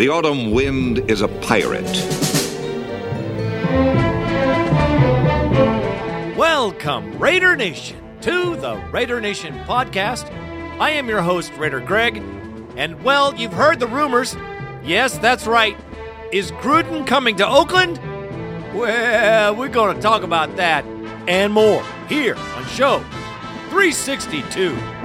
The autumn wind is a pirate. Welcome, Raider Nation, to the Raider Nation podcast. I am your host, Raider Greg, and well, you've heard the rumors. Yes, that's right. Is Gruden coming to Oakland? Well, we're going to talk about that and more here on show 362.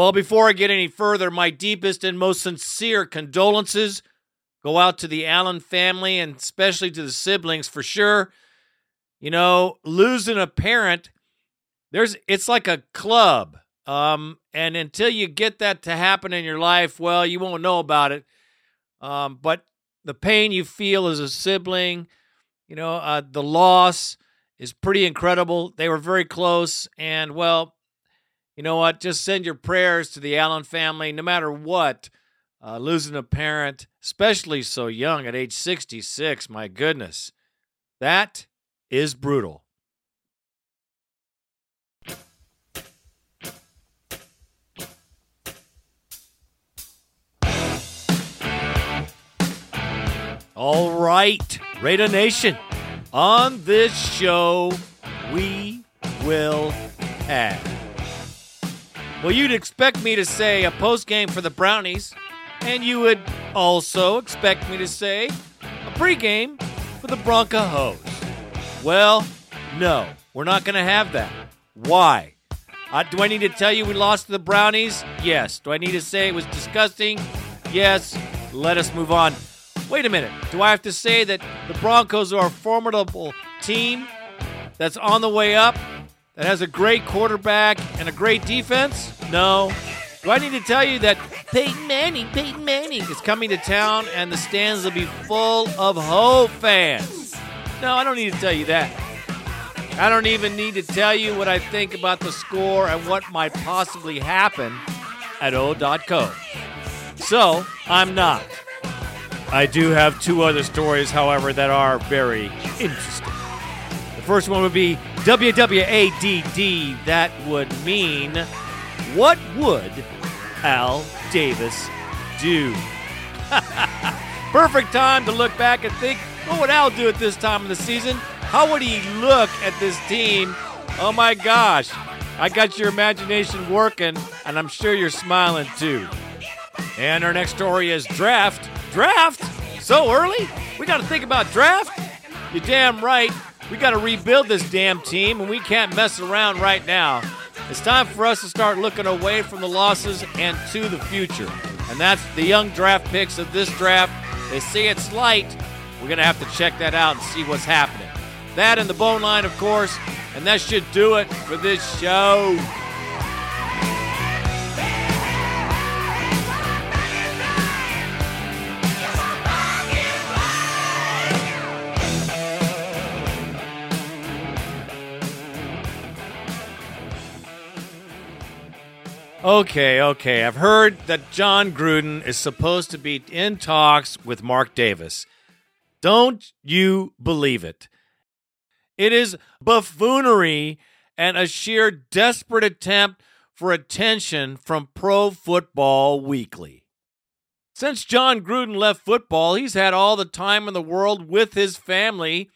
Well, before I get any further, my deepest and most sincere condolences go out to the Allen family and especially to the siblings for sure. You know, losing a parent, there's it's like a club. Um, and until you get that to happen in your life, well, you won't know about it. Um, but the pain you feel as a sibling, you know, uh, the loss is pretty incredible. They were very close, and well, you know what? Just send your prayers to the Allen family, no matter what. Uh, losing a parent, especially so young at age 66, my goodness, that is brutal. All right, Raider Nation. On this show, we will have. Well, you'd expect me to say a post game for the Brownies, and you would also expect me to say a pregame for the Broncos. Well, no, we're not going to have that. Why? Uh, do I need to tell you we lost to the Brownies? Yes. Do I need to say it was disgusting? Yes. Let us move on. Wait a minute. Do I have to say that the Broncos are a formidable team that's on the way up, that has a great quarterback and a great defense? No. Do I need to tell you that Peyton Manning, Peyton Manning is coming to town and the stands will be full of Hope fans? No, I don't need to tell you that. I don't even need to tell you what I think about the score and what might possibly happen at O.co. So, I'm not. I do have two other stories, however, that are very interesting. First one would be WWADD. That would mean, what would Al Davis do? Perfect time to look back and think, what would Al do at this time of the season? How would he look at this team? Oh my gosh, I got your imagination working, and I'm sure you're smiling too. And our next story is draft. Draft? So early? We got to think about draft? You're damn right. We got to rebuild this damn team, and we can't mess around right now. It's time for us to start looking away from the losses and to the future. And that's the young draft picks of this draft. They say it's light. We're going to have to check that out and see what's happening. That and the bone line, of course. And that should do it for this show. Okay, okay. I've heard that Jon Gruden is supposed to be in talks with Mark Davis. Don't you believe it? It is buffoonery and a sheer desperate attempt for attention from Pro Football Weekly. Since Jon Gruden left football, he's had all the time in the world with his family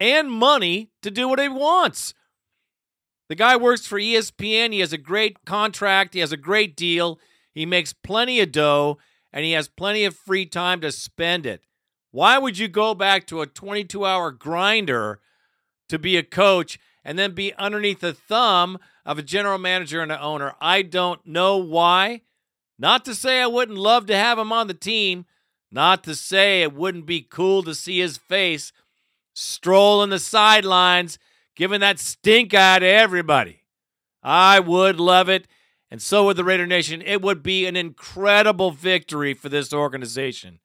and money to do what he wants. The guy works for ESPN. He has a great contract. He has a great deal. He makes plenty of dough and he has plenty of free time to spend it. Why would you go back to a 22 hour grinder to be a coach and then be underneath the thumb of a general manager and an owner? I don't know why. Not to say I wouldn't love to have him on the team, not to say it wouldn't be cool to see his face strolling the sidelines giving that stink eye to everybody. I would love it, and so would the Raider Nation. It would be an incredible victory for this organization.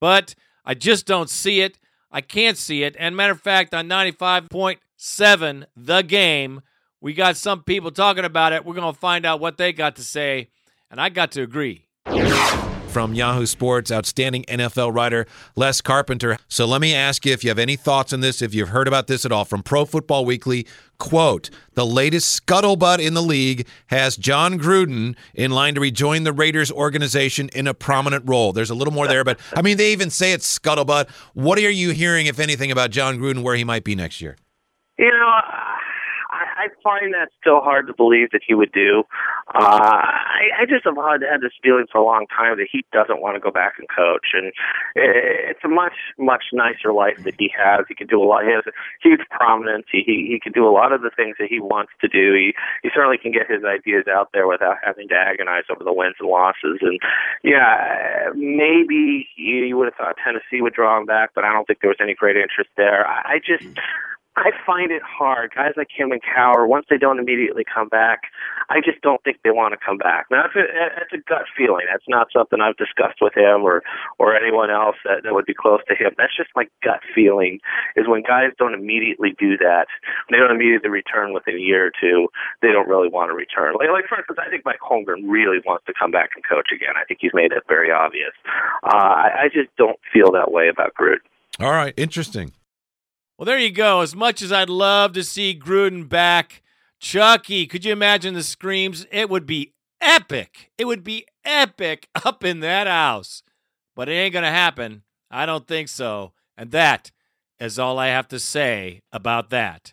But I just don't see it. I can't see it. And matter of fact, on 95.7, the game, we got some people talking about it. We're going to find out what they got to say, and I got to agree. From Yahoo Sports, outstanding NFL writer Les Carpenter. So let me ask you if you have any thoughts on this, if you've heard about this at all from Pro Football Weekly. Quote, the latest scuttlebutt in the league has Jon Gruden in line to rejoin the Raiders organization in a prominent role. There's a little more there, but I mean, they even say it's scuttlebutt. What are you hearing, if anything, about Jon Gruden, where he might be next year? You know, I find that still hard to believe that he would do. Uh, I, I just have had, had this feeling for a long time that he doesn't want to go back and coach, and it's a much much nicer life that he has. He can do a lot. He has a huge prominence. He he, he can do a lot of the things that he wants to do. He he certainly can get his ideas out there without having to agonize over the wins and losses. And yeah, maybe you, you would have thought Tennessee would draw him back, but I don't think there was any great interest there. I, I just I find it hard. Guys like him and Cowher, once they don't immediately come back, I just don't think they want to come back. Now, that's a, that's a gut feeling. That's not something I've discussed with him or or anyone else that, that would be close to him. That's just my gut feeling. Is when guys don't immediately do that, they don't immediately return within a year or two. They don't really want to return. Like, like for instance, I think Mike Holmgren really wants to come back and coach again. I think he's made it very obvious. Uh, I, I just don't feel that way about Gruden. All right, interesting. Well, there you go. As much as I'd love to see Gruden back, Chucky, could you imagine the screams? It would be epic. It would be epic up in that house. But it ain't going to happen. I don't think so. And that is all I have to say about that.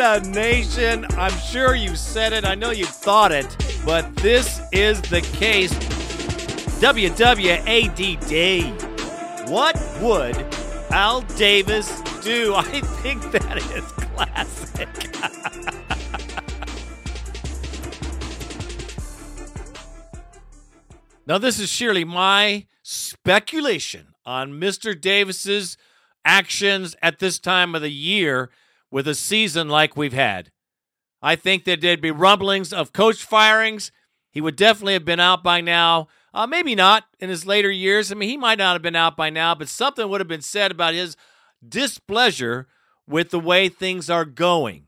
Okay, Nation. I'm sure you said it. I know you thought it, but this is the case. WWADD. What would Al Davis do? I think that is classic. now, this is surely my speculation on Mr. Davis's actions at this time of the year with a season like we've had. I think that there'd be rumblings of coach firings. He would definitely have been out by now. Uh, maybe not in his later years. I mean, he might not have been out by now, but something would have been said about his displeasure with the way things are going.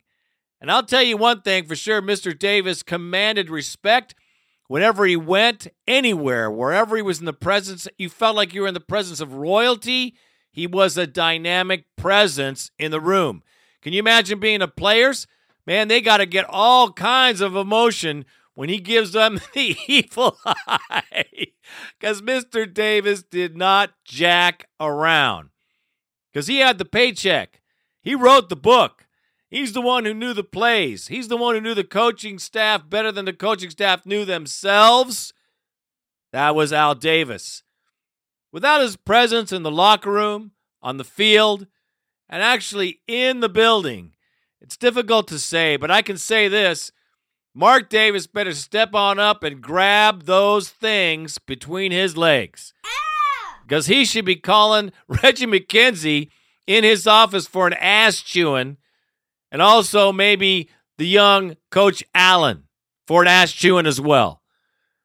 And I'll tell you one thing for sure Mr. Davis commanded respect whenever he went anywhere, wherever he was in the presence, you felt like you were in the presence of royalty. He was a dynamic presence in the room. Can you imagine being a players? Man, they got to get all kinds of emotion when he gives them the evil eye. Because Mr. Davis did not jack around. Because he had the paycheck. He wrote the book. He's the one who knew the plays. He's the one who knew the coaching staff better than the coaching staff knew themselves. That was Al Davis. Without his presence in the locker room, on the field, and actually in the building. It's difficult to say, but I can say this Mark Davis better step on up and grab those things between his legs. Ah! Because he should be calling Reggie McKenzie in his office for an ass chewing, and also maybe the young Coach Allen for an ass chewing as well.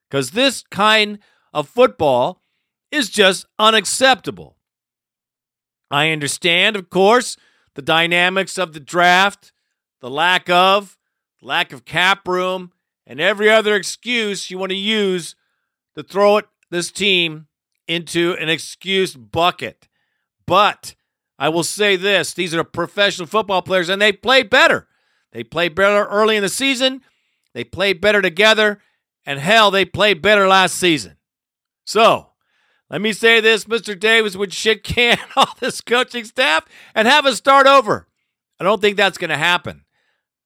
Because this kind of football is just unacceptable. I understand, of course, the dynamics of the draft, the lack of, lack of cap room, and every other excuse you want to use to throw it this team into an excuse bucket. But I will say this these are professional football players, and they play better. They play better early in the season, they play better together, and hell, they played better last season. So, let me say this Mr. Davis would shit can all this coaching staff and have us start over. I don't think that's going to happen.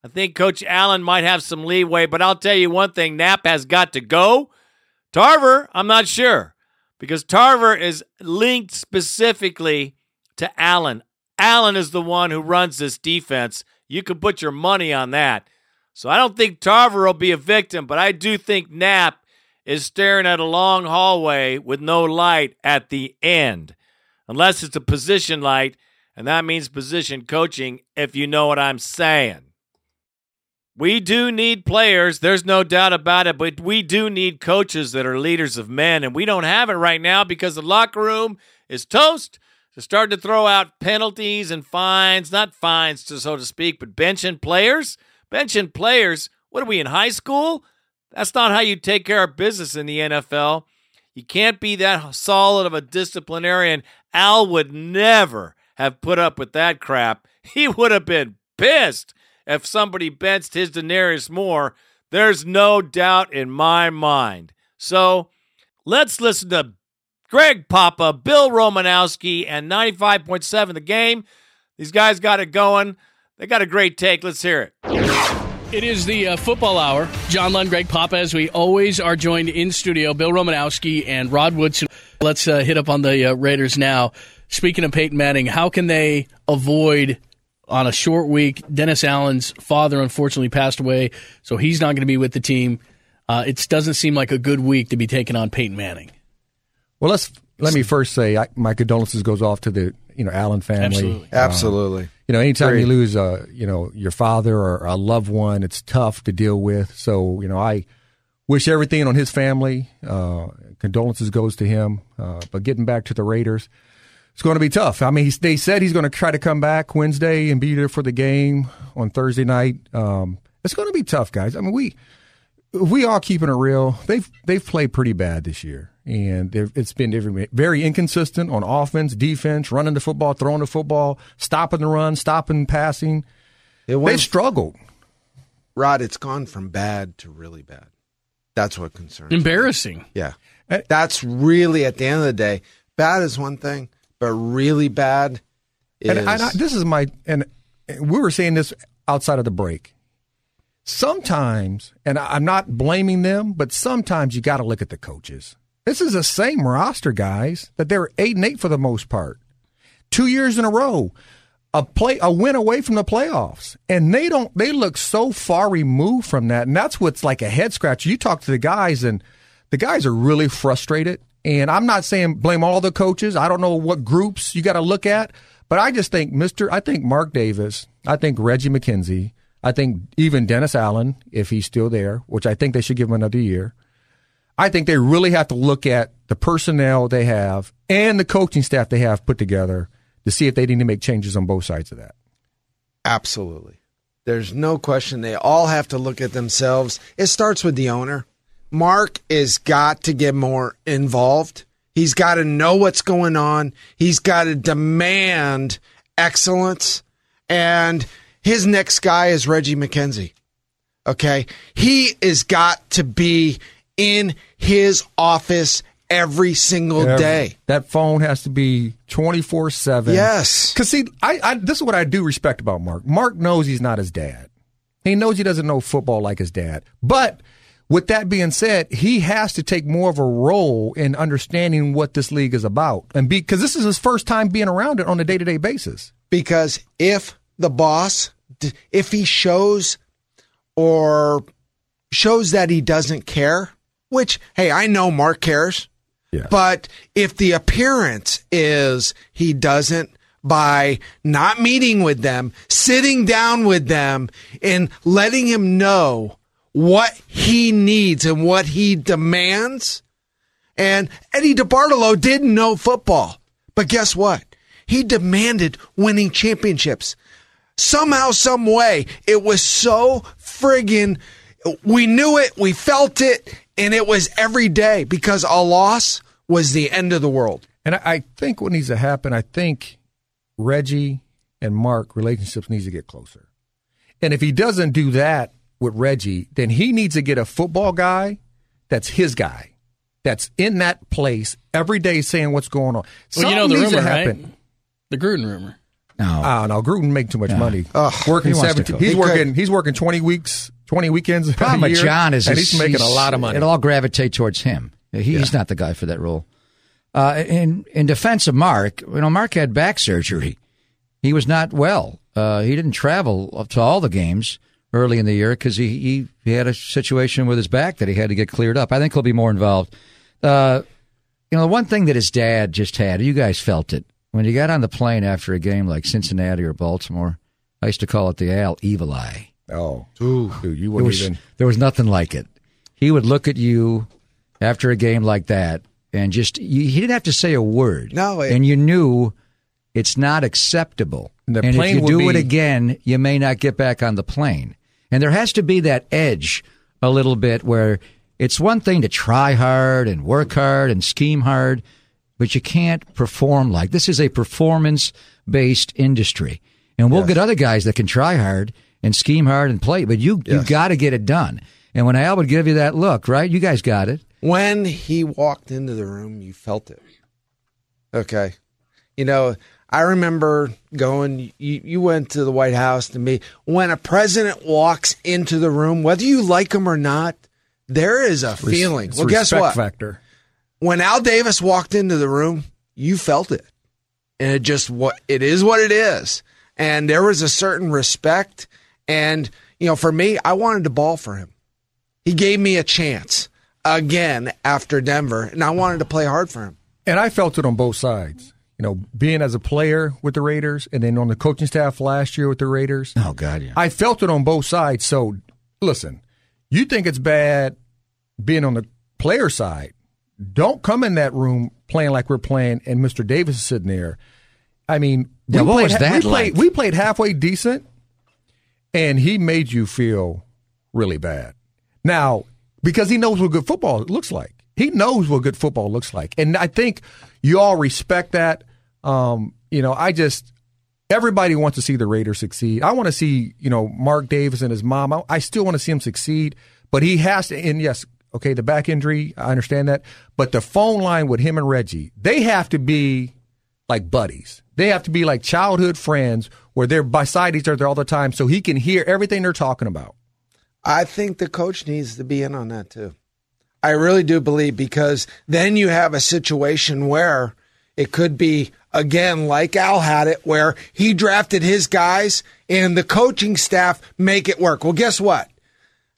I think Coach Allen might have some leeway, but I'll tell you one thing Knapp has got to go. Tarver, I'm not sure because Tarver is linked specifically to Allen. Allen is the one who runs this defense. You can put your money on that. So I don't think Tarver will be a victim, but I do think Knapp is staring at a long hallway with no light at the end, unless it's a position light, and that means position coaching, if you know what I'm saying. We do need players, there's no doubt about it, but we do need coaches that are leaders of men, and we don't have it right now because the locker room is toast. They're starting to throw out penalties and fines, not fines, so to speak, but benching players. Benching players. What are we in high school? That's not how you take care of business in the NFL. You can't be that solid of a disciplinarian. Al would never have put up with that crap. He would have been pissed if somebody benched his Denarius Moore. There's no doubt in my mind. So let's listen to Greg Papa, Bill Romanowski, and 95.7 the game. These guys got it going. They got a great take. Let's hear it. It is the uh, football hour. John Lund, Greg Papa, as we always are joined in studio. Bill Romanowski and Rod Woodson. Let's uh, hit up on the uh, Raiders now. Speaking of Peyton Manning, how can they avoid on a short week? Dennis Allen's father unfortunately passed away, so he's not going to be with the team. Uh, it doesn't seem like a good week to be taking on Peyton Manning. Well, let's let me first say I, my condolences goes off to the you know Allen family. Absolutely. Absolutely. You know, anytime Agreed. you lose a you know your father or a loved one, it's tough to deal with. So you know, I wish everything on his family. Uh, condolences goes to him. Uh, but getting back to the Raiders, it's going to be tough. I mean, he's, they said he's going to try to come back Wednesday and be there for the game on Thursday night. Um, it's going to be tough, guys. I mean, we if we all keeping it real, they've they've played pretty bad this year, and it's been very, very inconsistent on offense, defense, running the football, throwing the football, stopping the run, stopping passing. It They went, struggled. Rod, it's gone from bad to really bad. That's what concerns me. Embarrassing. Yeah. Eh. That's really, at the end of the day, bad is one thing, but really bad is. And, and I, this is my and we were saying this outside of the break. Sometimes, and I- I'm not blaming them, but sometimes you got to look at the coaches. This is the same roster, guys, that they're eight and eight for the most part, two years in a row, a play a win away from the playoffs, and they don't. They look so far removed from that, and that's what's like a head scratcher. You talk to the guys, and the guys are really frustrated. And I'm not saying blame all the coaches. I don't know what groups you got to look at, but I just think Mr. I think Mark Davis, I think Reggie McKenzie, I think even Dennis Allen, if he's still there, which I think they should give him another year. I think they really have to look at the personnel they have and the coaching staff they have put together to see if they need to make changes on both sides of that. Absolutely. There's no question. They all have to look at themselves. It starts with the owner. Mark is got to get more involved. He's got to know what's going on. He's got to demand excellence. And his next guy is Reggie McKenzie. Okay. He is got to be in his office every single Every- day. That phone has to be 24 7. Yes. Because, see, I, I, this is what I do respect about Mark. Mark knows he's not his dad. He knows he doesn't know football like his dad. But with that being said, he has to take more of a role in understanding what this league is about. And because this is his first time being around it on a day to day basis. because if the boss if he shows or shows that he doesn't care which hey i know mark cares Yeah. but if the appearance is he doesn't by not meeting with them sitting down with them and letting him know what he needs and what he demands and Eddie DeBartolo didn't know football. But guess what? He demanded winning championships. Somehow, some way, it was so friggin' we knew it, we felt it, and it was every day because a loss was the end of the world. And I, I think what needs to happen, I think Reggie and Mark relationships needs to get closer. And if he doesn't do that with Reggie, then he needs to get a football guy that's his guy, that's in that place every day saying what's going on. Well, you know Something the needs to rumor, right? happen. The Gruden rumor. No. Oh no, Gruden make too much money. working he seventeen. He's He working. could. He's working twenty weeks, twenty weekends. problem a with Jon is and he's making a lot of money. It all gravitate towards him. He, He's not the guy for that role. Uh, in in defense of Mark, you know, Mark had back surgery. He was not well. Uh, he didn't travel up to all the games. early in the year because he, he he had a situation with his back that he had to get cleared up. I think he'll be more involved. Uh, you know, the one thing that his dad just had, you guys felt it when you got on the plane after a game like Cincinnati or Baltimore. I used to call it the Al Evil Eye. Oh, dude, you There wouldn't was, even. there was nothing like it. He would look at you after a game like that and just, you, he didn't have to say a word. No, it- and you knew it's not acceptable. The and if you would do it again, you may not get back on the plane. And there has to be that edge a little bit where it's one thing to try hard and work hard and scheme hard, but you can't perform like this is a performance based industry. And we'll get other guys that can try hard and scheme hard and play, but you you got to get it done. And when Al would give you that look, right? You guys got it. When he walked into the room, you felt it. Okay. You know, I remember going, you, you went to the White House to me. When a president walks into the room, whether you like him or not, there is a feeling. It's well, guess what? Factor. When Al Davis walked into the room, you felt it. And it just what it is what it is. And there was a certain respect. And, you know, for me, I wanted to ball for him. He gave me a chance again after Denver, and I wanted to play hard for him. And I felt it on both sides. You know, being as a player with the Raiders and then on the coaching staff last year with the Raiders. Oh God, yeah. I felt it on both sides. So listen, you think it's bad being on the player side. Don't come in that room playing like we're playing and Mr. Davis is sitting there. I mean, Yeah, what played, was that we played, like? we played halfway decent and he made you feel really bad. Now, because he knows what good football looks like. He knows what good football looks like. And I think you all respect that. Um, you know, I just everybody wants to see the Raiders succeed. I want to see, you know, Mark Davis and his mom. I, I still want to see him succeed, but he has to and yes, okay, the back injury, I understand that. But the phone line with him and Reggie, they have to be like buddies. They have to be like childhood friends where they're beside each other all the time so he can hear everything they're talking about. I think the coach needs to be in on that too. I really do believe because then you have a situation where it could be again like Al had it where he drafted his guys and the coaching staff make it work. Well, guess what?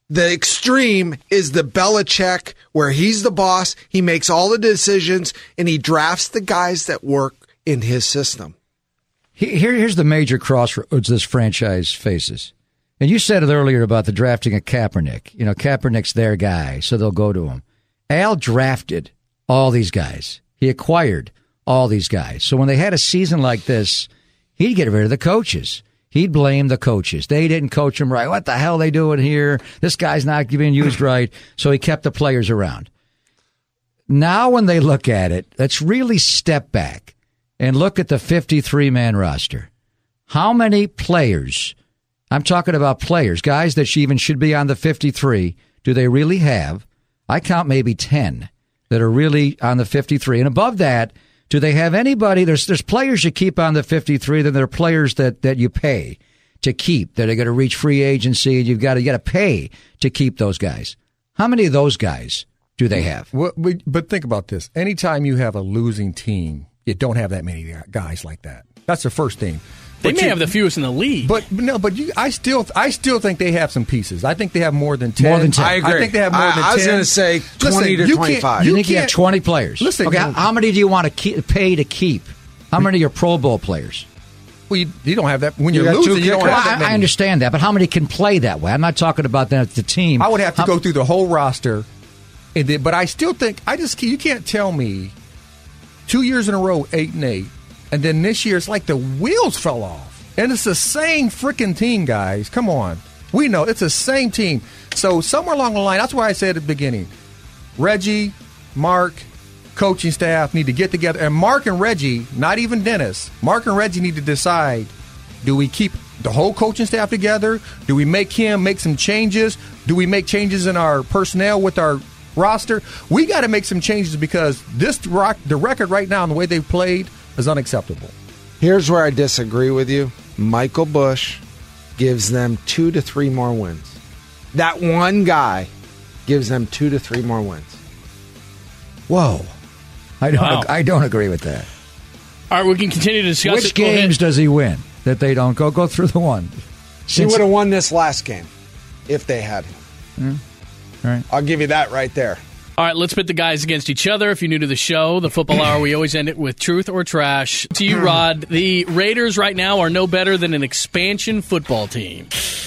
The extreme is the Belichick where he's the boss, he makes all the decisions and he drafts the guys that work in his system. He- Here, here's the major crossroads this franchise faces. And you said it earlier about the drafting of Kaepernick. You know, Kaepernick's their guy, so they'll go to him. Al drafted all these guys. He acquired all these guys. So when they had a season like this, he'd get rid of the coaches. He'd blame the coaches. They didn't coach him right. What the hell are they doing here? This guy's not being used right. So he kept the players around. Now when they look at it, let's really step back and look at the 53 man roster. How many players, I'm talking about players, guys that even should be on the 53, do they really have? I count maybe 10 that are really on the 53. And above that, do they have anybody? There's, there's players you keep on the 53, then there are players that, that you pay to keep that are going to reach free agency and you've got to, you to pay to keep those guys. How many of those guys do they have? But, but think about this. Anytime you have a losing team, you don't have that many guys like that. That's the first thing. They But may you- have the fewest in the league. But but no, but you, I still, I still think they have some pieces. I think they have more than ten. More than 10. I agree. I think they have more I- than. I was gonna say 20 to you can't- 25. You, You think you have can't- 20 players? Listen, okay, how many do you want to keep, pay to keep? How many are your Pro Bowl players? Well, you, you don't have that when You you're got two losing. You don't kickers. have that I, many. I understand that, but how many can play that way? I'm not talking about that the team. I would have to How- go through the whole roster, and then, but I still think I just you can't tell me two years in a row eight and eight, and then this year it's like the wheels fell off, and it's the same freaking team, guys. Come on, we know it's the same team. So somewhere along the line, that's why I said at the beginning, Reggie, Mark, coaching staff need to get together, and Mark and Reggie, not even Dennis, Mark and Reggie need to decide: do we keep the whole coaching staff together? Do we make him make some changes? Do we make changes in our personnel with our roster? We got to make some changes because this rock, the record right now and the way they've played is unacceptable. Here's where I disagree with you. Michael Bush gives them two to three more wins. That one guy gives them two to three more wins. Whoa. I don't, Wow. I don't agree with that. All right, we can continue to discuss Which it. Games does he win that they don't go? Go through the one. He Since- would have won this last game. if they had him. Hmm. Right. I'll give you that right there. All right, let's pit the guys against each other. If you're new to the show, the football hour, we always end it with truth or trash. To you, hmm. Rod, the Raiders right now are no better than an expansion football team.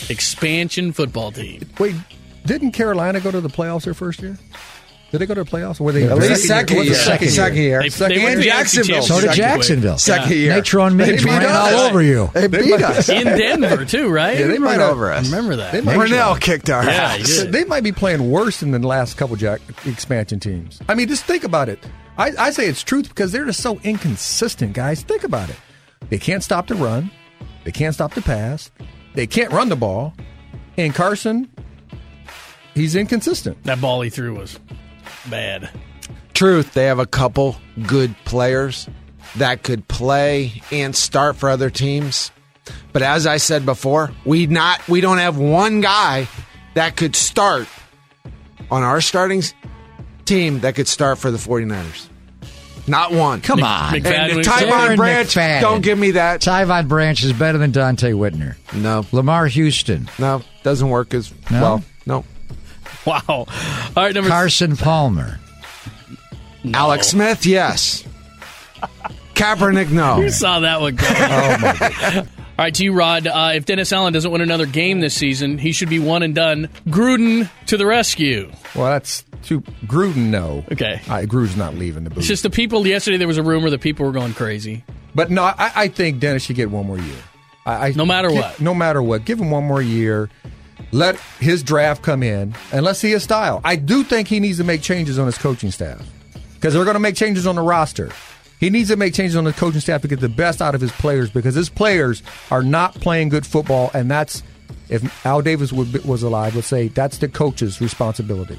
Expansion football team. Wait, didn't Carolina go to the playoffs their first year? Did they go to the playoffs? Were they At least second was it year. Second, Second year. They, Second they went and to the AFC Jacksonville. So did Championship Jacksonville. Second year. Natrone They beat ran us. all over you. They beat us. in Denver too, right? Yeah, they might over us. Remember that. They might, Brunell kicked our Yeah, ass. they might be playing worse than the last couple Jack expansion teams. I mean, just think about it. I, I say it's truth because they're just so inconsistent, guys. Think about it. They can't stop the run. They can't stop the pass. They can't run the ball. And Carson, he's inconsistent. that ball he threw was bad. Truth, they have a couple good players that could play and start for other teams. But as I said before, we not we don't have one guy that could start on our starting team that could start for the 49ers. Not one. Come on. McFadden Tyvon Branch, McFadden. don't give me that. Tyvon Branch is better than Donte Whitner. No, Lamar Houston. no, doesn't work as No? well. No. Wow. All right, number Carson Palmer. Alex Smith, yes. Kaepernick, no. You saw that one coming. All right, to you, Rod. Uh, if Dennis Allen doesn't win another game this season, he should be one and done. Gruden to the rescue. Well, that's too Gruden. No, Okay. I, Gruden's not leaving the booth. It's just the people. Yesterday there was a rumor that people were going crazy. But no, I, I think Dennis should get one more year. I, I, No matter gi- what. No matter what. Give him one more year. Let his draft come in and let's see his style. I do think he needs to make changes on his coaching staff because they're going to make changes on the roster. He needs to make changes on the coaching staff to get the best out of his players because his players are not playing good football, and that's if Al Davis would, was alive, let's say that's the coach's responsibility.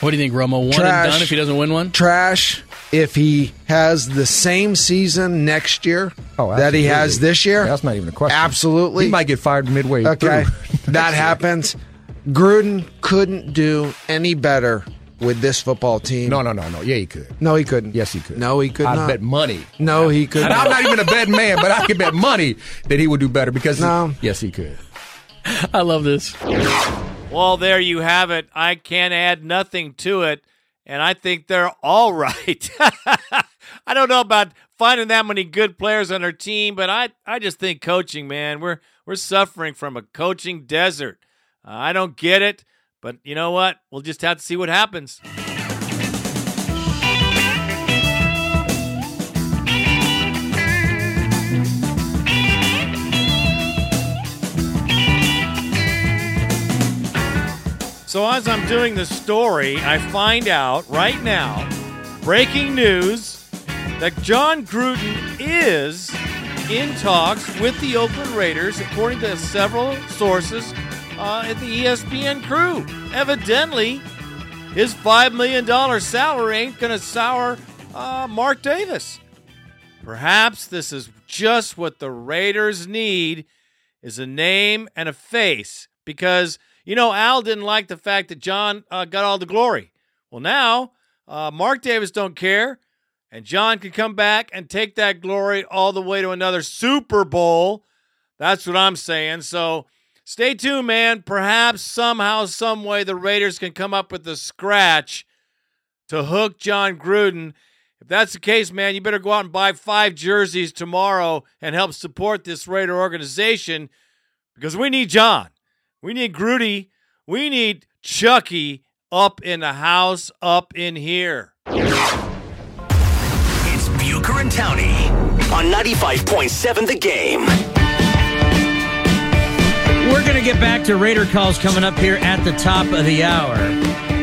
What do you think, Romo? One Trash. and done if he doesn't win one? Trash if he has the same season next year Oh, that he has this year. That's not even a question. Absolutely. He might get fired midway Okay. through. that happens. Gruden couldn't do any better with this football team. No, no, no, no. Yeah, he could. No, he couldn't. Yes, he could. No, he could I not. bet money. No, he could And I'm not. not even a betting man, but I can bet money that he would do better because No. yes, he could. I love this. Well, there you have it. I can't add nothing to it, and I think they're all right. I don't know about finding that many good players on our team, but I, I just think coaching, man, we're we're suffering from a coaching desert. Uh, I don't get it, but you know what? We'll just have to see what happens. So as I'm doing the story, I find out right now, breaking news, that Jon Gruden is in talks with the Oakland Raiders, according to several sources uh, at the ESPN crew. Evidently, his $5 million salary ain't going to sour uh, Mark Davis. Perhaps this is just what the Raiders need is a name and a face because you know Al didn't like the fact that Jon uh, got all the glory. Well, now uh, Mark Davis don't care, and Jon can come back and take that glory all the way to another Super Bowl. That's what I'm saying. So stay tuned, man. Perhaps somehow, some way, the Raiders can come up with a scratch to hook Jon Gruden. If that's the case, man, you better go out and buy five jerseys tomorrow and help support this Raider organization because we need Jon. We need Grudy. We need Chucky up in the house, up in here. It's Bucher and Towney on 95.7 The Game. We're going to get back to Raider calls coming up here at the top of the hour.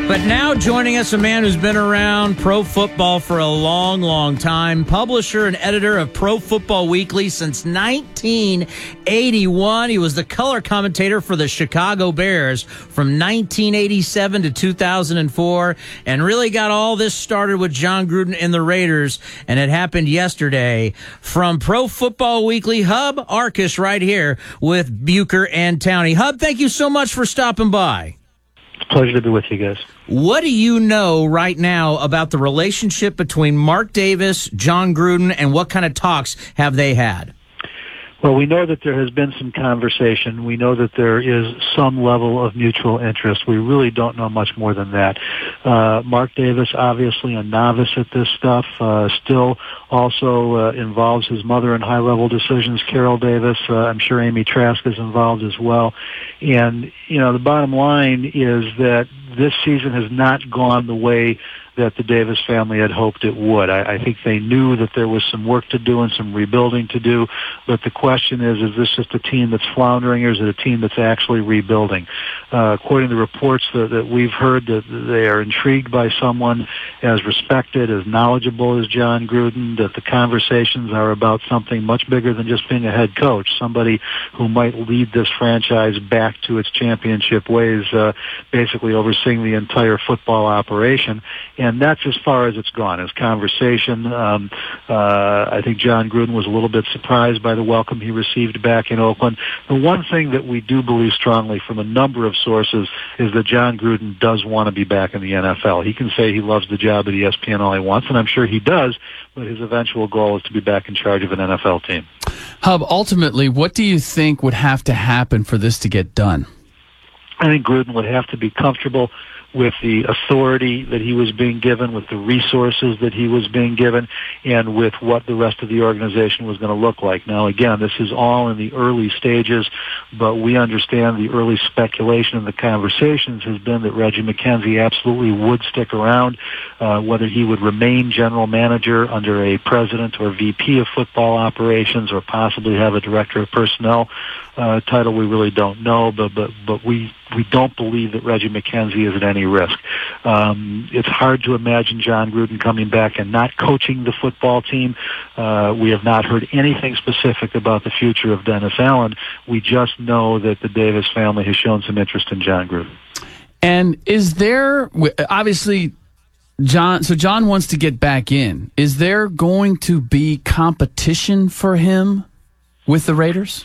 But now joining us, a man who's been around pro football for a long, long time, publisher and editor of Pro Football Weekly since 1981. He was the color commentator for the Chicago Bears from 1987 to 2004 and really got all this started with Jon Gruden and the Raiders. And it happened yesterday from Pro Football Weekly, Hub Arkush right here with Bucher and Towney. Hub, thank you so much for stopping by. Pleasure to be with you guys. What do you know right now about the relationship between Mark Davis, Jon Gruden, and what kind of talks have they had? Well, we know that there has been some conversation. We know that there is some level of mutual interest. We really don't know much more than that. Uh, Mark Davis, obviously a novice at this stuff, uh, still also uh, involves his mother in high-level decisions. Carol Davis, uh, I'm sure Amy Trask is involved as well. And you know, the bottom line is that this season has not gone the way that the Davis family had hoped it would. I, I think they knew that there was some work to do and some rebuilding to do, but the question is, is this just a team that's floundering or is it a team that's actually rebuilding? Uh, according to reports that, that we've heard that they are intrigued by someone as respected, as knowledgeable as Jon Gruden, that the conversations are about something much bigger than just being a head coach, somebody who might lead this franchise back to its championship ways, uh, basically overseeing the entire football operation. And and that's as far as it's gone. As conversation, um, uh, I think Jon Gruden was a little bit surprised by the welcome he received back in Oakland. The one thing that we do believe strongly from a number of sources is that Jon Gruden does want to be back in the NFL. He can say he loves the job at ESPN all he wants, and I'm sure he does. But his eventual goal is to be back in charge of an NFL team. Hub, ultimately, what do you think would have to happen for this to get done? I think Gruden would have to be comfortable with the authority that he was being given, with the resources that he was being given, and with what the rest of the organization was going to look like. Now, again, this is all in the early stages, but we understand the early speculation and the conversations has been that Reggie McKenzie absolutely would stick around, uh, whether he would remain general manager under a president or VP of football operations or possibly have a director of personnel uh, title we really don't know, but but but we we don't believe that Reggie McKenzie is at any risk. Um, it's hard to imagine Jon Gruden coming back and not coaching the football team. Uh, we have not heard anything specific about the future of Dennis Allen. We just know that the Davis family has shown some interest in Jon Gruden. And is there obviously Jon? So Jon wants to get back in. Is there going to be competition for him with the Raiders?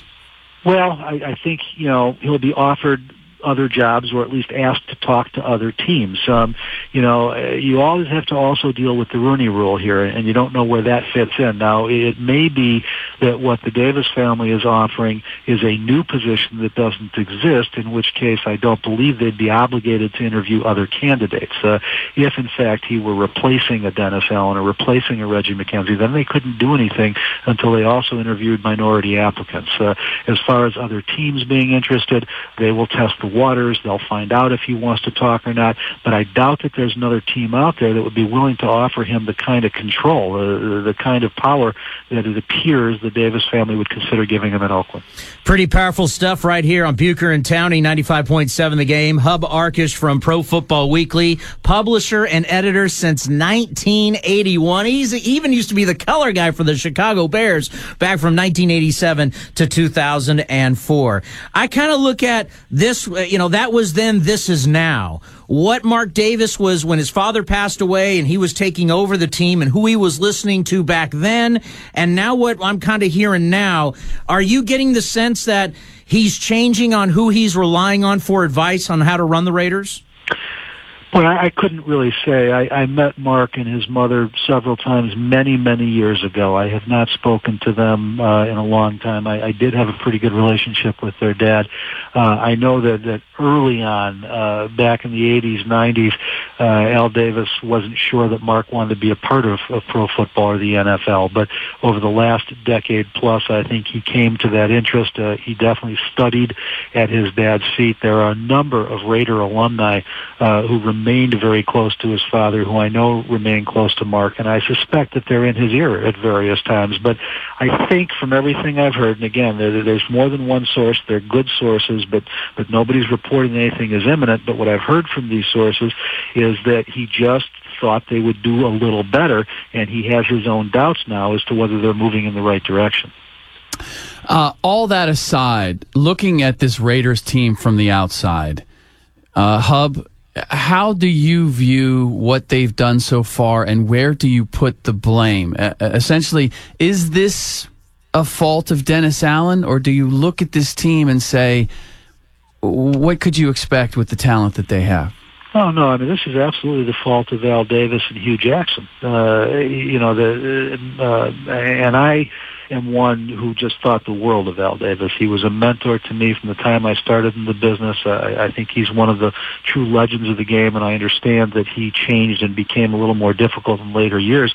Well, I, I think you know he'll be offered other jobs or at least asked to talk to other teams. Um, you know, uh, you always have to also deal with the Rooney Rule here, and you don't know where that fits in. Now, it may be that what the Davis family is offering is a new position that doesn't exist, in which case I don't believe they'd be obligated to interview other candidates. Uh, if, in fact, he were replacing a Dennis Allen or replacing a Reggie McKenzie, then they couldn't do anything until they also interviewed minority applicants. Uh, as far as other teams being interested, they will test the waters. They'll find out if he wants to talk or not. But I doubt that there's another team out there that would be willing to offer him the kind of control, uh, the kind of power that it appears the Davis family would consider giving him in Oakland. Pretty powerful stuff right here on Bucher and Townie, 95.7 The Game. Hub Arkush from Pro Football Weekly, publisher and editor since 1981. He's even used to be the color guy for the Chicago Bears back from 1987 to 2004. I kind of look at this Uh, you know, that was then, this is now. What Mark Davis was when his father passed away and he was taking over the team and who he was listening to back then, and now what I'm kind of hearing now. Are you getting the sense that he's changing on who he's relying on for advice on how to run the Raiders? Well, I, I couldn't really say. I, I met Mark and his mother several times many, many years ago. I have not spoken to them uh, in a long time. I, I did have a pretty good relationship with their dad. Uh, I know that, that early on, uh, back in the 80s, 90s, uh, Al Davis wasn't sure that Mark wanted to be a part of, of pro football or the NFL. But over the last decade plus, I think he came to that interest. Uh, he definitely studied at his dad's feet. There are a number of Raider alumni uh, who remained very close to his father, who I know remained close to Mark, and I suspect that they're in his ear at various times. But I think from everything I've heard, and again, there, there's more than one source. They're good sources, but but nobody's reporting anything is imminent. But what I've heard from these sources is that he just thought they would do a little better, and he has his own doubts now as to whether they're moving in the right direction. Uh, all that aside, looking at this Raiders team from the outside, uh, Hub, how do you view what they've done so far, and where do you put the blame? Uh, essentially, is this a fault of Dennis Allen, or do you look at this team and say, what could you expect with the talent that they have? Oh no! I mean, this is absolutely the fault of Al Davis and Hue Jackson. Uh, you know, the uh, and I am one who just thought the world of Al Davis. He was a mentor to me from the time I started in the business. I, I think he's one of the true legends of the game, and I understand that he changed and became a little more difficult in later years.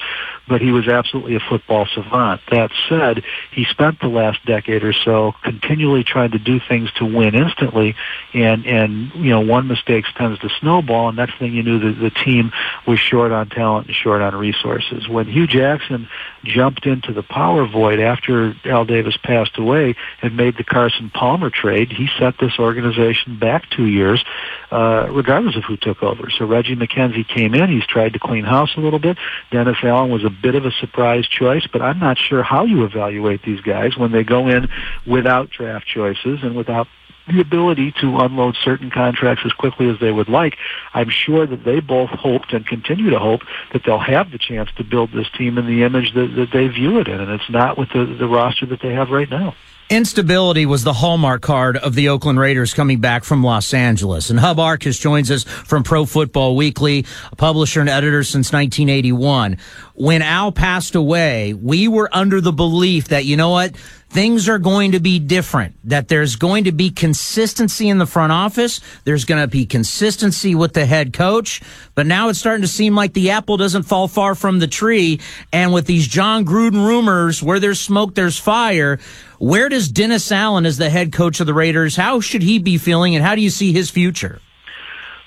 But he was absolutely a football savant. That said, he spent the last decade or so continually trying to do things to win instantly, and and you know one mistake tends to snowball, and next thing you knew, the, the team was short on talent and short on resources. When Hue Jackson jumped into the power void after Al Davis passed away and made the Carson Palmer trade, he set this organization back two years, uh, regardless of who took over. So Reggie McKenzie came in. He's tried to clean house a little bit. Dennis Allen was a bit of a surprise choice, but I'm not sure how you evaluate these guys when they go in without draft choices and without the ability to unload certain contracts as quickly as they would like. I'm sure that they both hoped and continue to hope that they'll have the chance to build this team in the image that, that they view it in, and it's not with the, the roster that they have right now. Instability was the hallmark card of the Oakland Raiders coming back from Los Angeles. And Hub Arkush joins us from Pro Football Weekly, a publisher and editor since 1981. When Al passed away, we were under the belief that, you know what? Things are going to be different, that there's going to be consistency in the front office. There's going to be consistency with the head coach. But now it's starting to seem like the apple doesn't fall far from the tree. And with these Jon Gruden rumors, where there's smoke, there's fire. Where does Dennis Allen as the head coach of the Raiders, how should he be feeling and how do you see his future?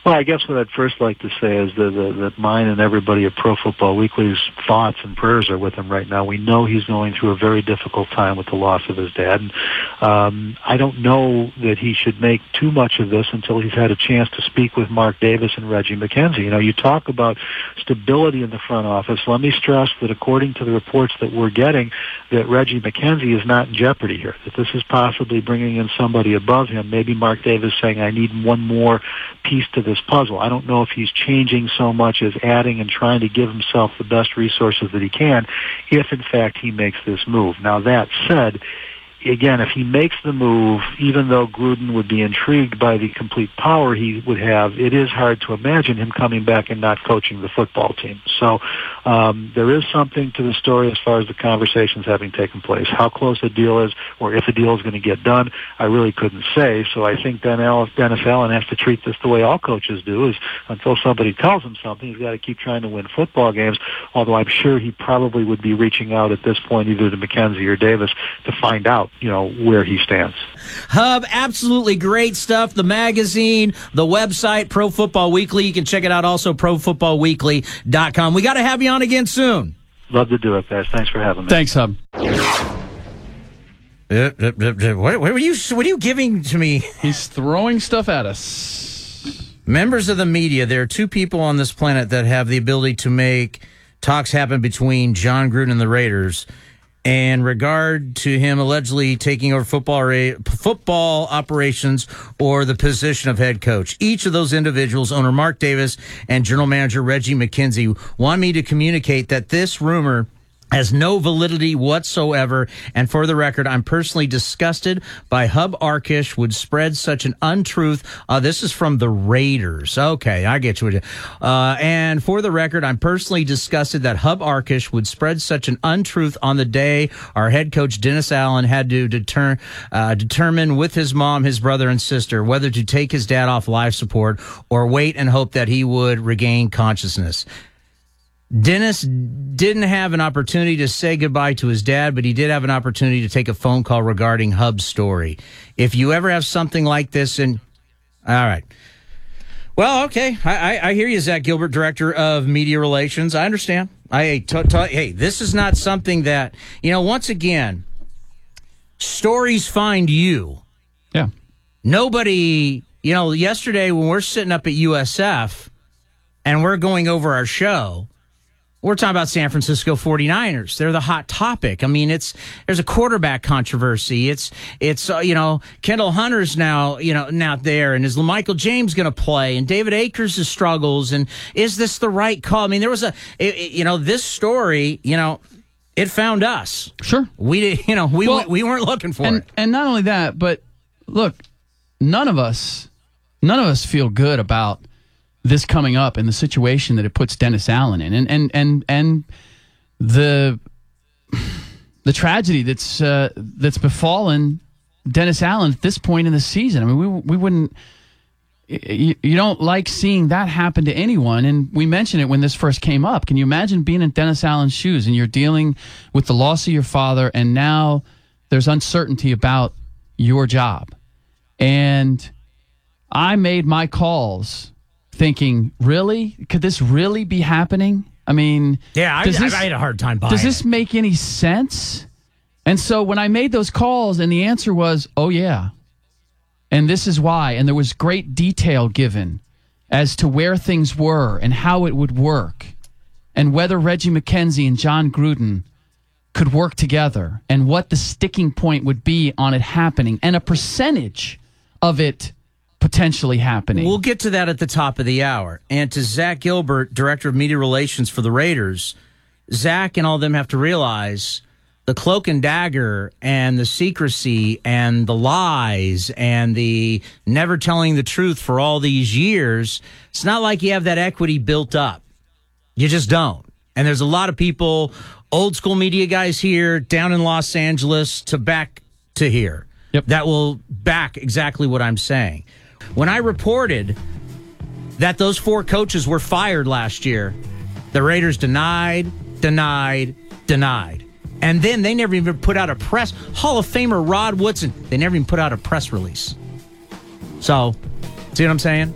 Well, I guess what I'd first like to say is that, that, that mine and everybody at Pro Football Weekly's thoughts and prayers are with him right now. We know he's going through a very difficult time with the loss of his dad. And, um, I don't know that he should make too much of this until he's had a chance to speak with Mark Davis and Reggie McKenzie. You know, you talk about stability in the front office. Let me stress that according to the reports that we're getting, that Reggie McKenzie is not in jeopardy here. That this is possibly bringing in somebody above him. Maybe Mark Davis saying, "I need one more piece to this puzzle." I don't know if he's changing so much as adding and trying to give himself the best resources that he can, if in fact he makes this move. Now that said again, if he makes the move, even though Gruden would be intrigued by the complete power he would have, it is hard to imagine him coming back and not coaching the football team. So um, there is something to the story as far as the conversations having taken place. How close a deal is, or if a deal is going to get done, I really couldn't say. So I think Dennis Allen has to treat this the way all coaches do: is until somebody tells him something, he's got to keep trying to win football games. Although I'm sure he probably would be reaching out at this point either to McKenzie or Davis to find out you know where he stands. Hub, absolutely great stuff. The magazine, the website, Pro Football Weekly. You can check it out also profootballweekly.com. We got to have you on again soon. Love to do it, guys. Thanks for having me. Thanks, Hub. What, what, were you? What are you giving to me? He's throwing stuff at us. Members of the media. There are two people on this planet that have the ability to make talks happen between Jon Gruden and the Raiders in regard to him allegedly taking over football football operations or the position of head coach. Each of those individuals, owner Mark Davis and general manager Reggie McKenzie, want me to communicate that this rumor has no validity whatsoever. And for the record, I'm personally disgusted by Hub Arkush would spread such an untruth. Uh, this is from the Raiders. Okay, I get you. Uh, and for the record, I'm personally disgusted that Hub Arkush would spread such an untruth on the day our head coach Dennis Allen had to deter, uh, determine with his mom, his brother, and sister whether to take his dad off life support or wait and hope that he would regain consciousness. Dennis didn't have an opportunity to say goodbye to his dad, but he did have an opportunity to take a phone call regarding Hub's story. If you ever have something like this, and all right. Well, okay. I, I, I hear you, Zak Gilbert, director of media relations. I understand. I t- t- hey, this is not something that you know. Once again, stories find you. Yeah. Nobody, you know. Yesterday, when we're sitting up at USF and we're going over our show, we're talking about San Francisco 49ers. They're the hot topic. I mean, it's there's a quarterback controversy. It's it's uh, you know Kendall Hunter's now you know now there, and is Michael James going to play? And David Akers' struggles, and is this the right call? I mean, there was a it, it, you know this story. You know, it found us. Sure, we didn't you know we well, we weren't looking for and, it. And not only that, but look, none of us none of us feel good about this coming up and the situation that it puts Dennis Allen in, and and and and the the tragedy that's uh, that's befallen Dennis Allen at this point in the season. I mean, we we wouldn't. You, you don't like seeing that happen to anyone, and we mentioned it when this first came up. Can you imagine being in Dennis Allen's shoes and you're dealing with the loss of your father, and now there's uncertainty about your job? And I made my calls thinking, really? Could this really be happening? I mean, Yeah, I, does I, this- I had a hard time buying does this it. make any sense? And so when I made those calls, and the answer was, oh, yeah. And this is why. And there was great detail given as to where things were and how it would work, and whether Reggie McKenzie and Jon Gruden could work together, and what the sticking point would be on it happening, and a percentage of it potentially happening. We'll get to that at the top of the hour. And to Zak Gilbert, Director of Media Relations for the Raiders, Zak and all of them have to realize the cloak and dagger and the secrecy and the lies and the never telling the truth for all these years. It's not like you have that equity built up. You just don't. And there's a lot of people, old school media guys here, down in Los Angeles, to back to here, that will back exactly what I'm saying. When I reported that those four coaches were fired last year, the Raiders denied, denied, denied. And then they never even put out a press. Hall of Famer Rod Woodson, they never even put out a press release. So, see what I'm saying?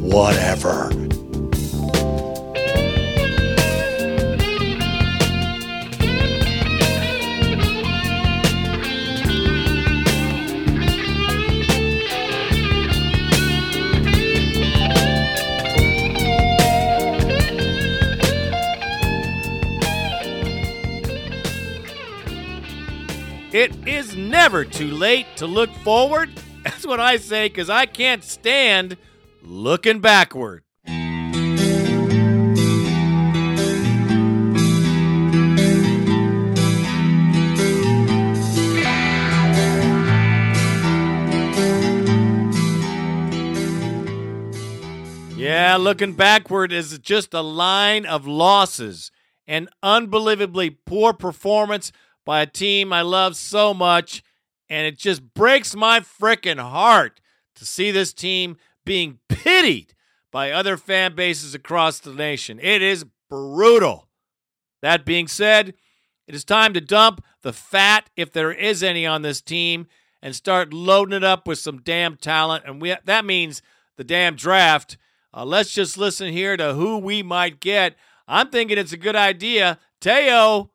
Whatever. Is never too late to look forward. That's what I say because I can't stand looking backward. Yeah, looking backward is just a line of losses. An unbelievably poor performance by a team I love so much. And it just breaks my frickin' heart to see this team being pitied by other fan bases across the nation. It is brutal. That being said, it is time to dump the fat, if there is any, on this team and start loading it up with some damn talent. And we, that means the damn draft. Uh, let's just listen here to who we might get. I'm thinking it's a good idea. Te'o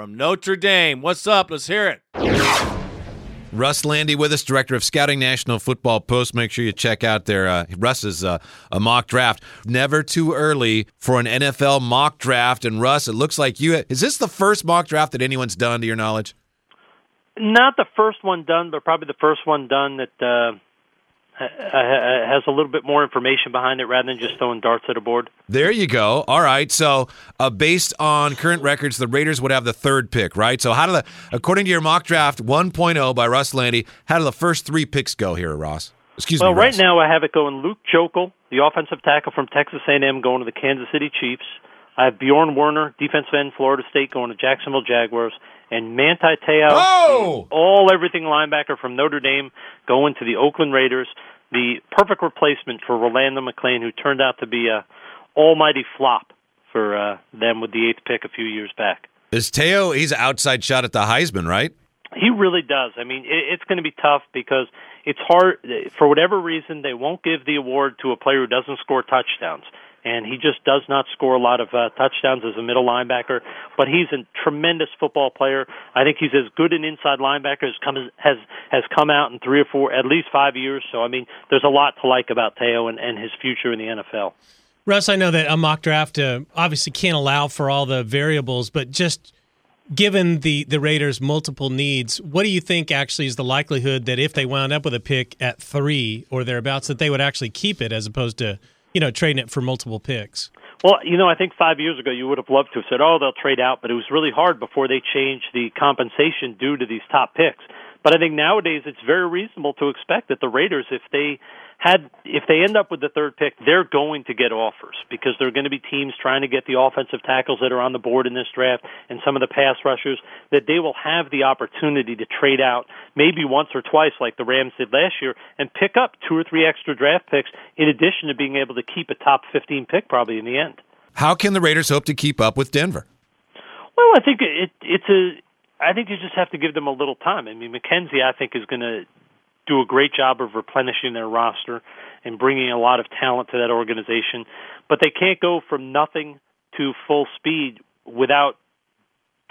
from Notre Dame. What's up? Let's hear it. Russ Lande with us, director of scouting, National Football Post. Make sure you check out their uh, Russ's uh, a mock draft. Never too early for an NFL mock draft. And Russ, it looks like you is this the first mock draft that anyone's done to your knowledge? Not the first one done, but probably the first one done that uh, ha- ha- has a little bit more information behind it rather than just throwing darts at a board. There you go. All right. So, uh, based on current records, the Raiders would have the third pick, right? So, how do the according to your mock draft 1.0 by Russ Lande, how do the first three picks go here, Ross? Excuse well, me. Well, right Russ. now I have it going Luke Joeckel, the offensive tackle from Texas A&M, going to the Kansas City Chiefs. I have Bjorn Werner, defensive end, Florida State, going to Jacksonville Jaguars, and Manti Te'o, Oh! all everything linebacker from Notre Dame, going to the Oakland Raiders. The perfect replacement for Rolando McClain, who turned out to be a almighty flop for uh, them with the eighth pick a few years back. Is Te'o? He's an outside shot at the Heisman, right? He really does. I mean, it, it's going to be tough because it's hard for whatever reason they won't give the award to a player who doesn't score touchdowns. And he just does not score a lot of uh, touchdowns as a middle linebacker, but he's a tremendous football player. I think he's as good an inside linebacker as come has has come out in three or four, at least five years. So I mean, there's a lot to like about Te'o and, and his future in the NFL. Russ, I know that a mock draft uh, obviously can't allow for all the variables, but just given the, the Raiders' multiple needs, what do you think actually is the likelihood that if they wound up with a pick at three or thereabouts, that they would actually keep it as opposed to, you know, trading it for multiple picks? Well, you know, I think five years ago you would have loved to have said, "Oh, they'll trade out," but it was really hard before they changed the compensation due to these top picks. But I think nowadays it's very reasonable to expect that the Raiders, if they had, if they end up with the third pick, they're going to get offers because there are going to be teams trying to get the offensive tackles that are on the board in this draft and some of the pass rushers that they will have the opportunity to trade out maybe once or twice like the Rams did last year and pick up two or three extra draft picks in addition to being able to keep a top 15 pick probably in the end. How can the Raiders hope to keep up with Denver? Well, I think it, it's a. I think you just have to give them a little time. I mean, McKenzie, I think, is going to do a great job of replenishing their roster and bringing a lot of talent to that organization. But they can't go from nothing to full speed without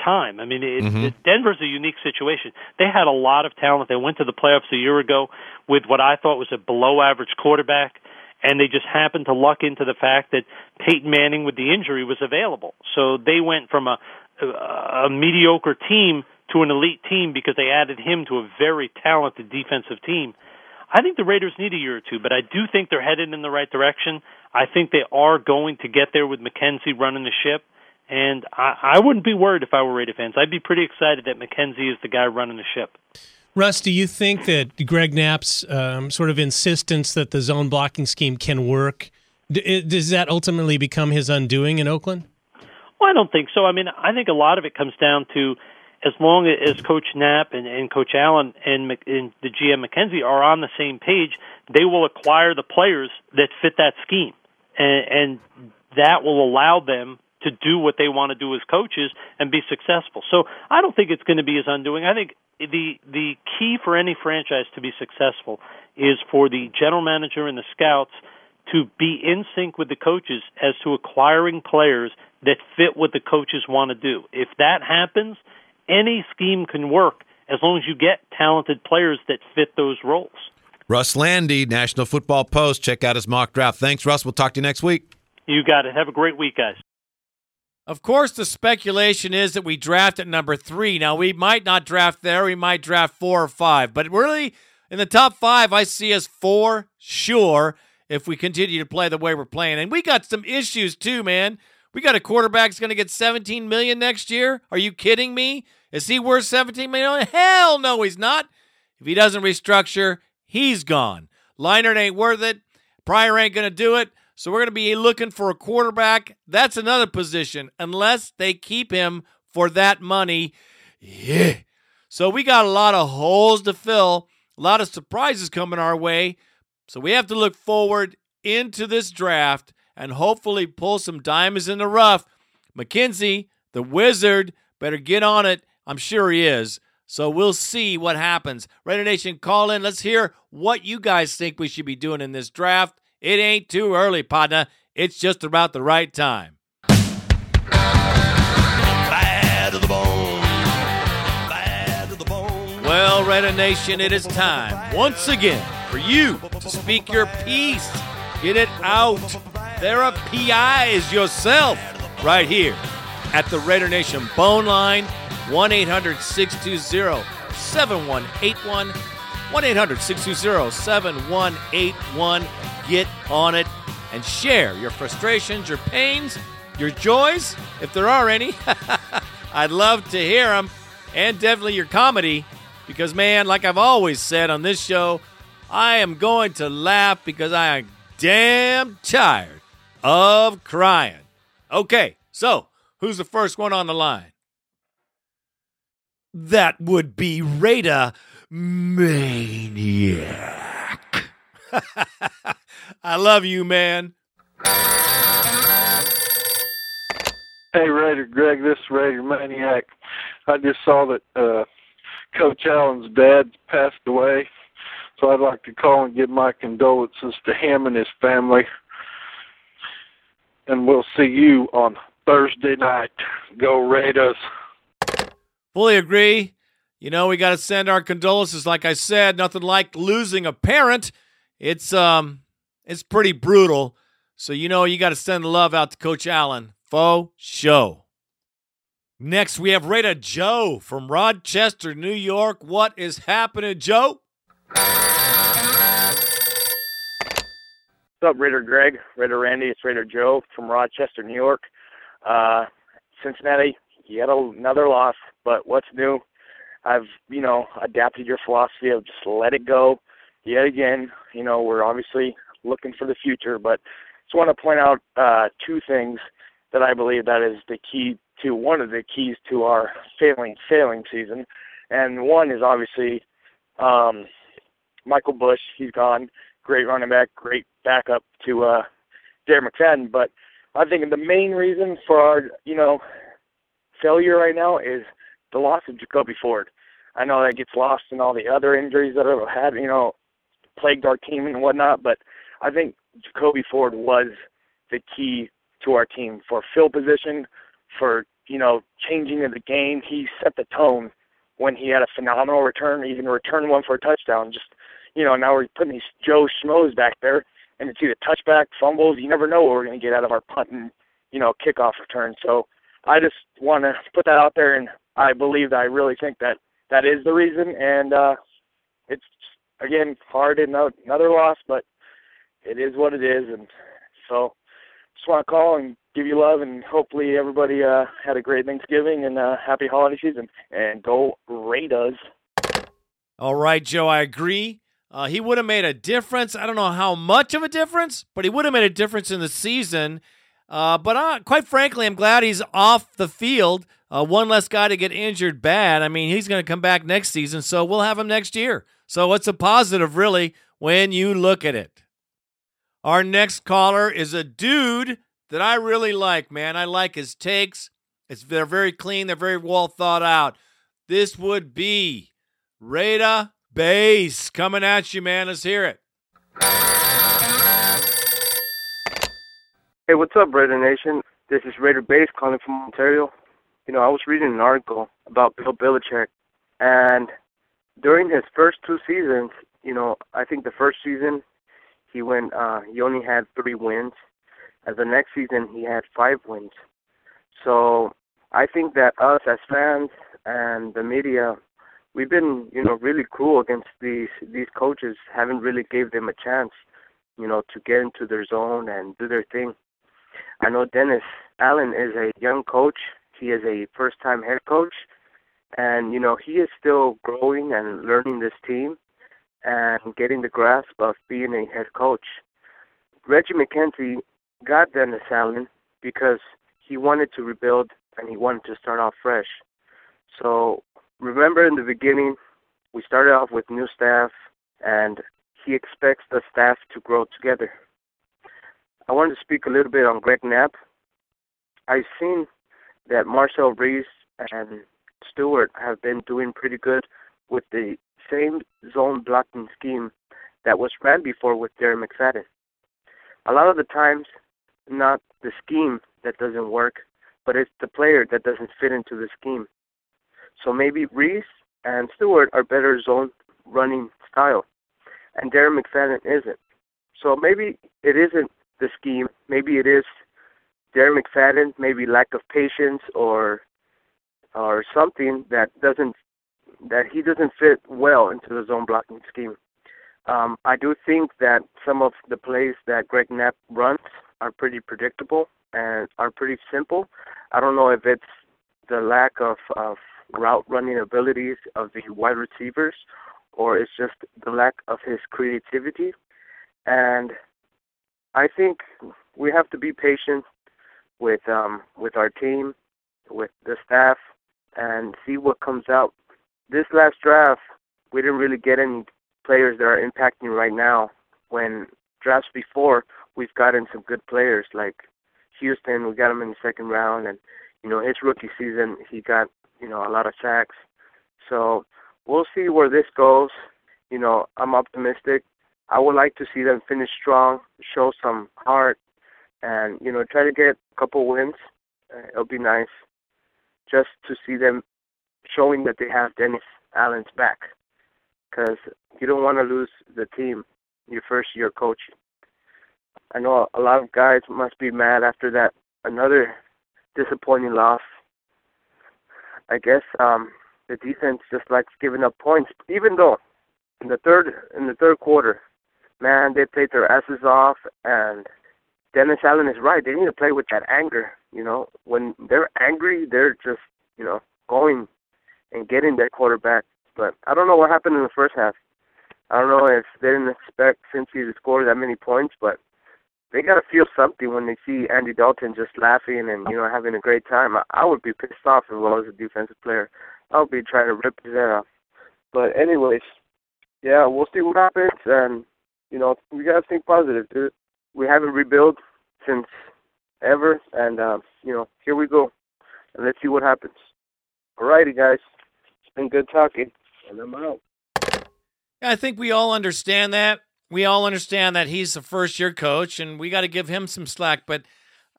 time. I mean, it, Mhm. it, Denver's a unique situation. They had a lot of talent. They went to the playoffs a year ago with what I thought was a below average quarterback, and they just happened to luck into the fact that Peyton Manning with the injury was available. So they went from a a, a mediocre team to an elite team because they added him to a very talented defensive team. I think the Raiders need a year or two, but I do think they're headed in the right direction. I think they are going to get there with McKenzie running the ship. And I, I wouldn't be worried if I were Raider fans. I'd be pretty excited that McKenzie is the guy running the ship. Russ, do you think that Greg Knapp's um, sort of insistence that the zone blocking scheme can work, d- does that ultimately become his undoing in Oakland? Well, I don't think so. I mean, I think a lot of it comes down to as long as Coach Knapp and, and Coach Allen and, and the GM McKenzie are on the same page, they will acquire the players that fit that scheme, and, and that will allow them to do what they want to do as coaches and be successful. So I don't think it's going to be his undoing. I think the the key for any franchise to be successful is for the general manager and the scouts to be in sync with the coaches as to acquiring players that fit what the coaches want to do. If that happens, any scheme can work as long as you get talented players that fit those roles. Russ Lande, National Football Post. Check out his mock draft. Thanks, Russ. We'll talk to you next week. You got it. Have a great week, guys. Of course, the speculation is that we draft at number three. Now, we might not draft there. We might draft four or five. But really, in the top five, I see us for sure if we continue to play the way we're playing. And we got some issues too, man. We got a quarterback that's going to get 17 million next year. Are you kidding me? Is he worth 17 million? Hell no, he's not. If he doesn't restructure, he's gone. Leinart ain't worth it. Pryor ain't going to do it. So we're going to be looking for a quarterback. That's another position, unless they keep him for that money. Yeah. So we got a lot of holes to fill, a lot of surprises coming our way. So we have to look forward into this draft and hopefully pull some diamonds in the rough. McKenzie, the wizard, better get on it. I'm sure he is. So we'll see what happens. Raider Nation, call in. Let's hear what you guys think we should be doing in this draft. It ain't too early, partner. It's just about the right time. Bad to the bone. Bad to the bone. Well, Raider Nation, it is time once again for you to speak your piece. Get it out. Therapize yourself right here at the Raider Nation Bone Line 1 800 620 7181. 1 800 620 7181. Get on it and share your frustrations, your pains, your joys, if there are any. I'd love to hear them, and definitely your comedy, because, man, like I've always said on this show, I am going to laugh because I am damn tired of crying. Okay, so who's the first one on the line? That would be Raider Maniac. I love you, man. Hey, Raider Greg, this is Raider Maniac. I just saw that uh, Coach Allen's dad passed away, so I'd like to call and give my condolences to him and his family. And we'll see you on Thursday night. Go Raiders. Fully agree. You know, we got to send our condolences. Like I said, nothing like losing a parent. It's um, it's pretty brutal. So you know, you got to send love out to Coach Allen. Faux show. Next, we have Raider Joe from Rochester, New York. What is happening, Joe? What's up, Raider Greg, Raider Randy? It's Raider Joe from Rochester, New York. Uh, Cincinnati, yet another loss, but what's new? I've you know adapted your philosophy of just let it go. Yet again, you know we're obviously looking for the future, but just want to point out uh, two things that I believe that is the key to one of the keys to our failing failing season, and one is obviously um, Michael Bush. He's gone, great running back, great backup to uh, Darren McFadden. But I think the main reason for our you know failure right now is the loss of Jacoby Ford. I know that gets lost in all the other injuries that have had you know plagued our team and whatnot, but I think Jacoby Ford was the key to our team for field position, for you know changing of the game. He set the tone when he had a phenomenal return, even returned one for a touchdown. Just you know now we're putting these Joe Schmoes back there, and it's either touchback, fumbles. You never know what we're going to get out of our punt and you know kickoff return. So I just want to put that out there, and I believe that I really think that that is the reason. And uh, it's again hard in another loss, but it is what it is, and so just want to call and give you love, and hopefully everybody uh, had a great Thanksgiving and uh, happy holiday season. And go Raiders! All right, Joe, I agree. Uh, he would have made a difference. I don't know how much of a difference, but he would have made a difference in the season. Uh, but uh, quite frankly, I'm glad he's off the field. Uh, one less guy to get injured bad. I mean, he's going to come back next season, so we'll have him next year. So it's a positive, really, when you look at it. Our next caller is a dude that I really like, man. I like his takes. It's they're very clean, they're very well thought out. This would be Raider Bass coming at you, man. Let's hear it. Hey, what's up, Raider Nation? This is Raider Bass calling from Ontario. You know, I was reading an article about Bill Belichick, and during his first two seasons, you know, I think the first season he went uh he only had three wins. And the next season he had five wins. So I think that us as fans and the media we've been, you know, really cruel against these these coaches, haven't really gave them a chance, you know, to get into their zone and do their thing. I know Dennis Allen is a young coach. He is a first time head coach and you know, he is still growing and learning this team and getting the grasp of being a head coach. Reggie McKenzie got Dennis Allen because he wanted to rebuild and he wanted to start off fresh. So remember in the beginning, we started off with new staff and he expects the staff to grow together. I wanted to speak a little bit on Greg Knapp. I've seen that Marcel Reese and Stewart have been doing pretty good with the same zone blocking scheme that was ran before with Darren McFadden. A lot of the times, not the scheme that doesn't work, but it's the player that doesn't fit into the scheme. So maybe Reese and Stewart are better zone running style, and Darren McFadden isn't. So maybe it isn't the scheme. Maybe it is Darren McFadden, maybe lack of patience or or something that doesn't that he doesn't fit well into the zone blocking scheme. Um, I do think that some of the plays that Greg Knapp runs are pretty predictable and are pretty simple. I don't know if it's the lack of, of route running abilities of the wide receivers or it's just the lack of his creativity. And I think we have to be patient with um, with our team, with the staff, and see what comes out this last draft, we didn't really get any players that are impacting right now. When drafts before, we've gotten some good players like Houston. We got him in the second round, and you know his rookie season, he got you know a lot of sacks. So we'll see where this goes. You know, I'm optimistic. I would like to see them finish strong, show some heart, and you know try to get a couple wins. Uh, it'll be nice just to see them showing that they have Dennis Allen's back. Because you don't want to lose the team your first year coaching. I know a lot of guys must be mad after that another disappointing loss. I guess um the defense just likes giving up points, even though in the third in the third quarter, man, they played their asses off, and Dennis Allen is right. They need to play with that anger. You know, when they're angry, they're just you know going and getting their quarterback. But I don't know what happened in the first half. I don't know if they didn't expect Cincy to score that many points, but they got to feel something when they see Andy Dalton just laughing and you know having a great time. I, I would be pissed off if I was a defensive player. I would be trying to rip his head off. But anyways, yeah, we'll see what happens, and you know we gotta think positive, dude. We haven't rebuilt since ever, and uh, you know here we go, and let's see what happens. Alrighty, guys, it's been good talking, and I'm out. I think we all understand that. We all understand that he's a first year coach and we got to give him some slack. But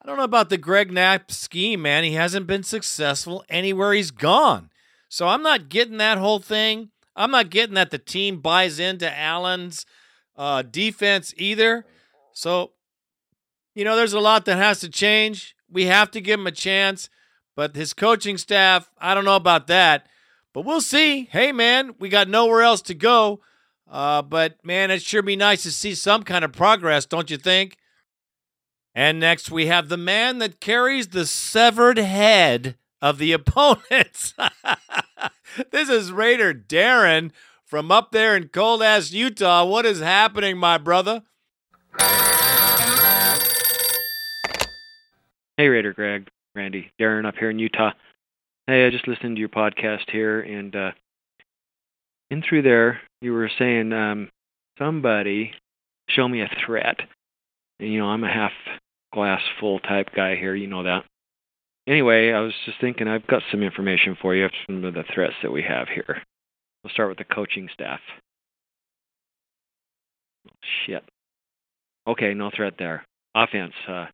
I don't know about the Greg Knapp scheme, man. He hasn't been successful anywhere he's gone. So I'm not getting that whole thing. I'm not getting that the team buys into Allen's uh, defense either. So, you know, there's a lot that has to change. We have to give him a chance. But his coaching staff, I don't know about that. But we'll see. Hey, man, we got nowhere else to go. Uh, but man, it sure be nice to see some kind of progress, don't you think? And next we have the man that carries the severed head of the opponents. this is Raider Darren from up there in cold ass Utah. What is happening, my brother? Hey, Raider Greg, Randy, Darren up here in Utah. Hey, I just listened to your podcast here, and uh, in through there, you were saying um, somebody show me a threat. And, you know, I'm a half glass full type guy here. You know that. Anyway, I was just thinking I've got some information for you from the threats that we have here. We'll start with the coaching staff. Oh, shit. Okay, no threat there. Offense. Uh,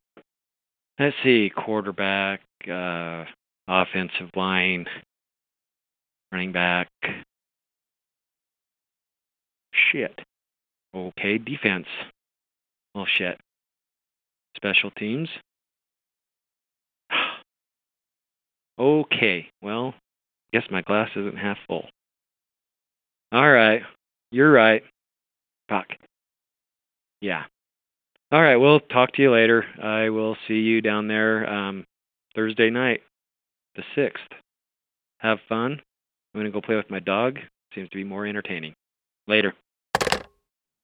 let's see. Quarterback, uh, offensive line, running back, Shit. Okay, defense. Well, shit. Special teams. okay, well, guess my glass isn't half full. All right, you're right. Fuck. Yeah. All right, we'll talk to you later. I will see you down there um, Thursday night, the 6th. Have fun. I'm going to go play with my dog. Seems to be more entertaining. Later.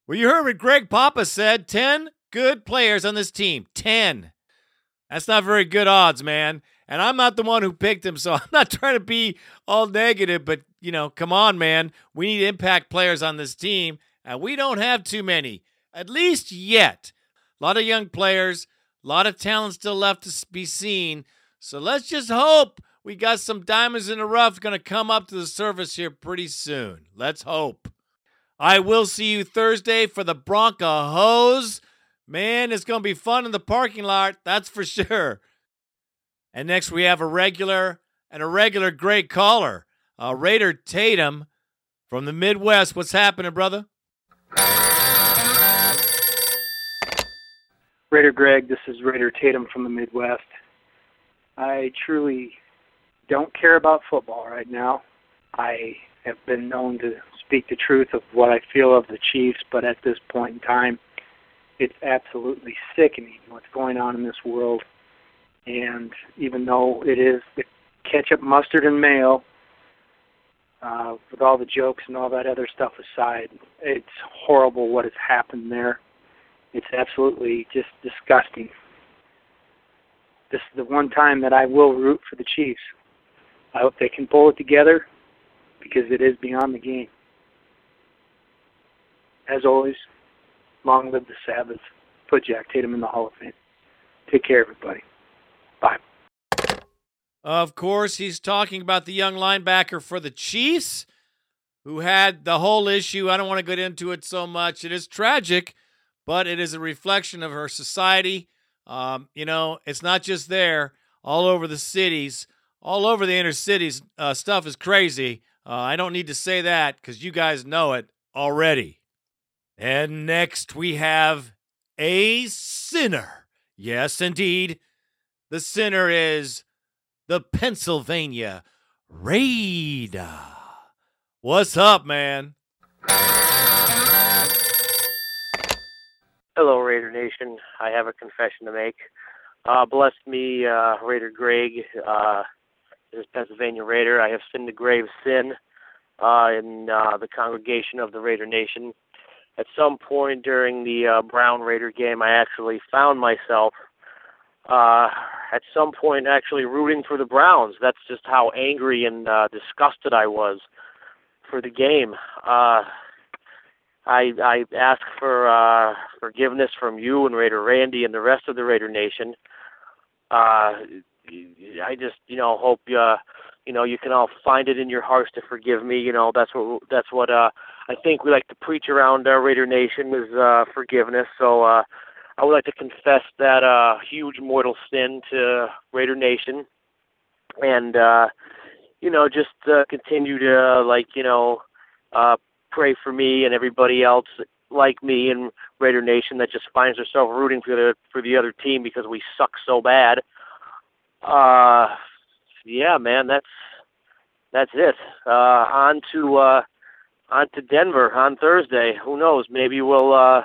Well, you heard what Greg Papa said 10 good players on this team. 10. That's not very good odds, man. And I'm not the one who picked him, so I'm not trying to be all negative, but, you know, come on, man. We need impact players on this team, and we don't have too many, at least yet. A lot of young players, a lot of talent still left to be seen. So let's just hope we got some diamonds in the rough going to come up to the surface here pretty soon. Let's hope. I will see you Thursday for the Bronca Hose. Man, it's going to be fun in the parking lot, that's for sure. And next we have a regular and a regular great caller, uh, Raider Tatum from the Midwest. What's happening, brother? Raider Greg, this is Raider Tatum from the Midwest. I truly don't care about football right now. I have been known to speak the truth of what I feel of the Chiefs, but at this point in time, it's absolutely sickening what's going on in this world. And even though it is the ketchup, mustard, and mayo, uh, with all the jokes and all that other stuff aside, it's horrible what has happened there. It's absolutely just disgusting. This is the one time that I will root for the Chiefs. I hope they can pull it together because it is beyond the game as always, long live the Sabbath. Put Jack Tatum in the Hall of Fame. Take care, everybody. Bye. Of course, he's talking about the young linebacker for the Chiefs who had the whole issue. I don't want to get into it so much. It is tragic, but it is a reflection of her society. Um, you know, it's not just there, all over the cities, all over the inner cities. Uh, stuff is crazy. Uh, I don't need to say that because you guys know it already. And next we have a sinner. Yes, indeed. The center is the Pennsylvania Raider. What's up, man? Hello, Raider Nation. I have a confession to make. Uh, bless me, uh, Raider Greg. Uh, as Pennsylvania Raider. I have sinned a grave sin uh, in uh, the congregation of the Raider Nation. At some point during the uh, Brown Raider game, I actually found myself uh, at some point actually rooting for the Browns. That's just how angry and uh, disgusted I was for the game. Uh, I I ask for uh, forgiveness from you and Raider Randy and the rest of the Raider Nation. Uh, I just you know hope uh, you know you can all find it in your hearts to forgive me. You know that's what that's what uh, I think we like to preach around our Raider Nation is uh, forgiveness. So uh, I would like to confess that uh, huge mortal sin to Raider Nation, and uh, you know just uh, continue to like you know uh, pray for me and everybody else like me and Raider Nation that just finds herself rooting for the for the other team because we suck so bad. Uh, yeah, man, that's that's it. Uh, on to uh, on to Denver on Thursday. Who knows? Maybe we'll uh,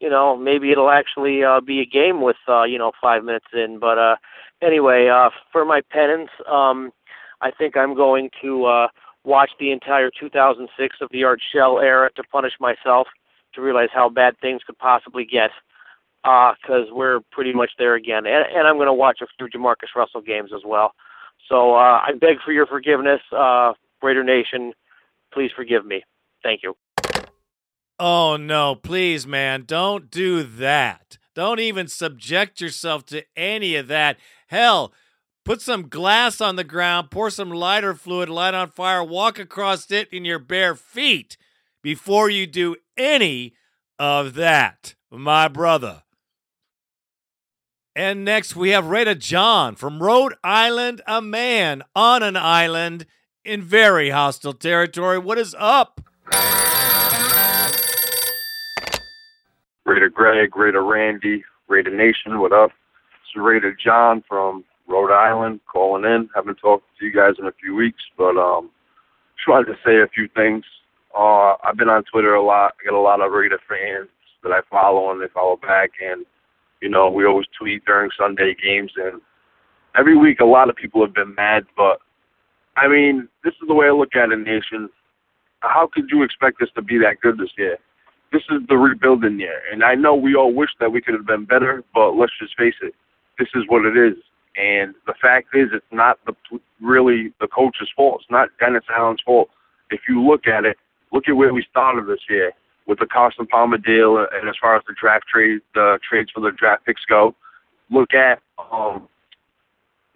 you know maybe it'll actually uh, be a game with uh, you know five minutes in. But uh, anyway, uh, for my penance, um, I think I'm going to. Uh, watch the entire 2006 of the Art Shell era to punish myself to realize how bad things could possibly get because uh, we're pretty much there again. And, and I'm going to watch a few JaMarcus Russell games as well. So uh, I beg for your forgiveness, uh, Raider Nation. Please forgive me. Thank you. Oh, no, please, man. Don't do that. Don't even subject yourself to any of that. Hell, Put some glass on the ground, pour some lighter fluid, light on fire, walk across it in your bare feet before you do any of that, my brother. And next we have Raider John from Rhode Island, a man on an island in very hostile territory. What is up? Raider Greg, Raider Randy, Raider Nation, what up? It's Raider John from Rhode Island, calling in. Haven't talked to you guys in a few weeks, but um, just wanted to say a few things. Uh, I've been on Twitter a lot. I get a lot of Raider fans that I follow and they follow back, and you know we always tweet during Sunday games, and every week a lot of people have been mad. But I mean, this is the way I look at it, nation. How could you expect us to be that good this year? This is the rebuilding year, and I know we all wish that we could have been better, but let's just face it, this is what it is. And the fact is, it's not the really the coach's fault. It's not Dennis Allen's fault. If you look at it, look at where we started this year with the Carson Palmer deal, and as far as the draft trade, the trades for the draft picks go. Look at um,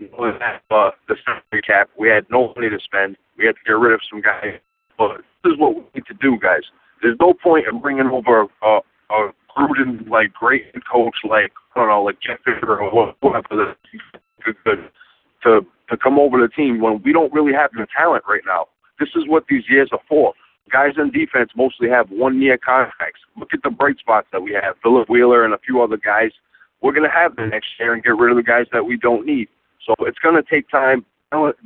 uh, the salary cap. We had no money to spend. We had to get rid of some guys. But this is what we need to do, guys. There's no point in bringing over a, a Gruden like great coach like I don't know like Jeff Fisher or whatever good to to come over the team when we don't really have the talent right now. This is what these years are for. Guys in defense mostly have one year contracts. Look at the bright spots that we have. Philip Wheeler and a few other guys. We're gonna have the next year and get rid of the guys that we don't need. So it's gonna take time.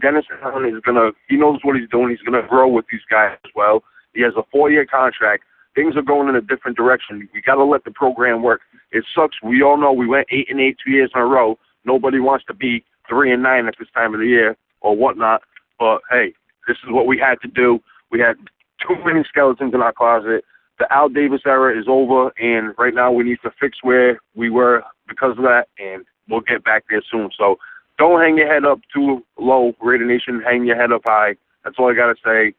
Dennis Allen is gonna he knows what he's doing. He's gonna grow with these guys as well. He has a four year contract. Things are going in a different direction. We gotta let the program work. It sucks. We all know we went eight and eight two years in a row Nobody wants to be three and nine at this time of the year or whatnot. But hey, this is what we had to do. We had too many skeletons in our closet. The Al Davis era is over, and right now we need to fix where we were because of that, and we'll get back there soon. So don't hang your head up too low, Raider Nation. Hang your head up high. That's all I got to say.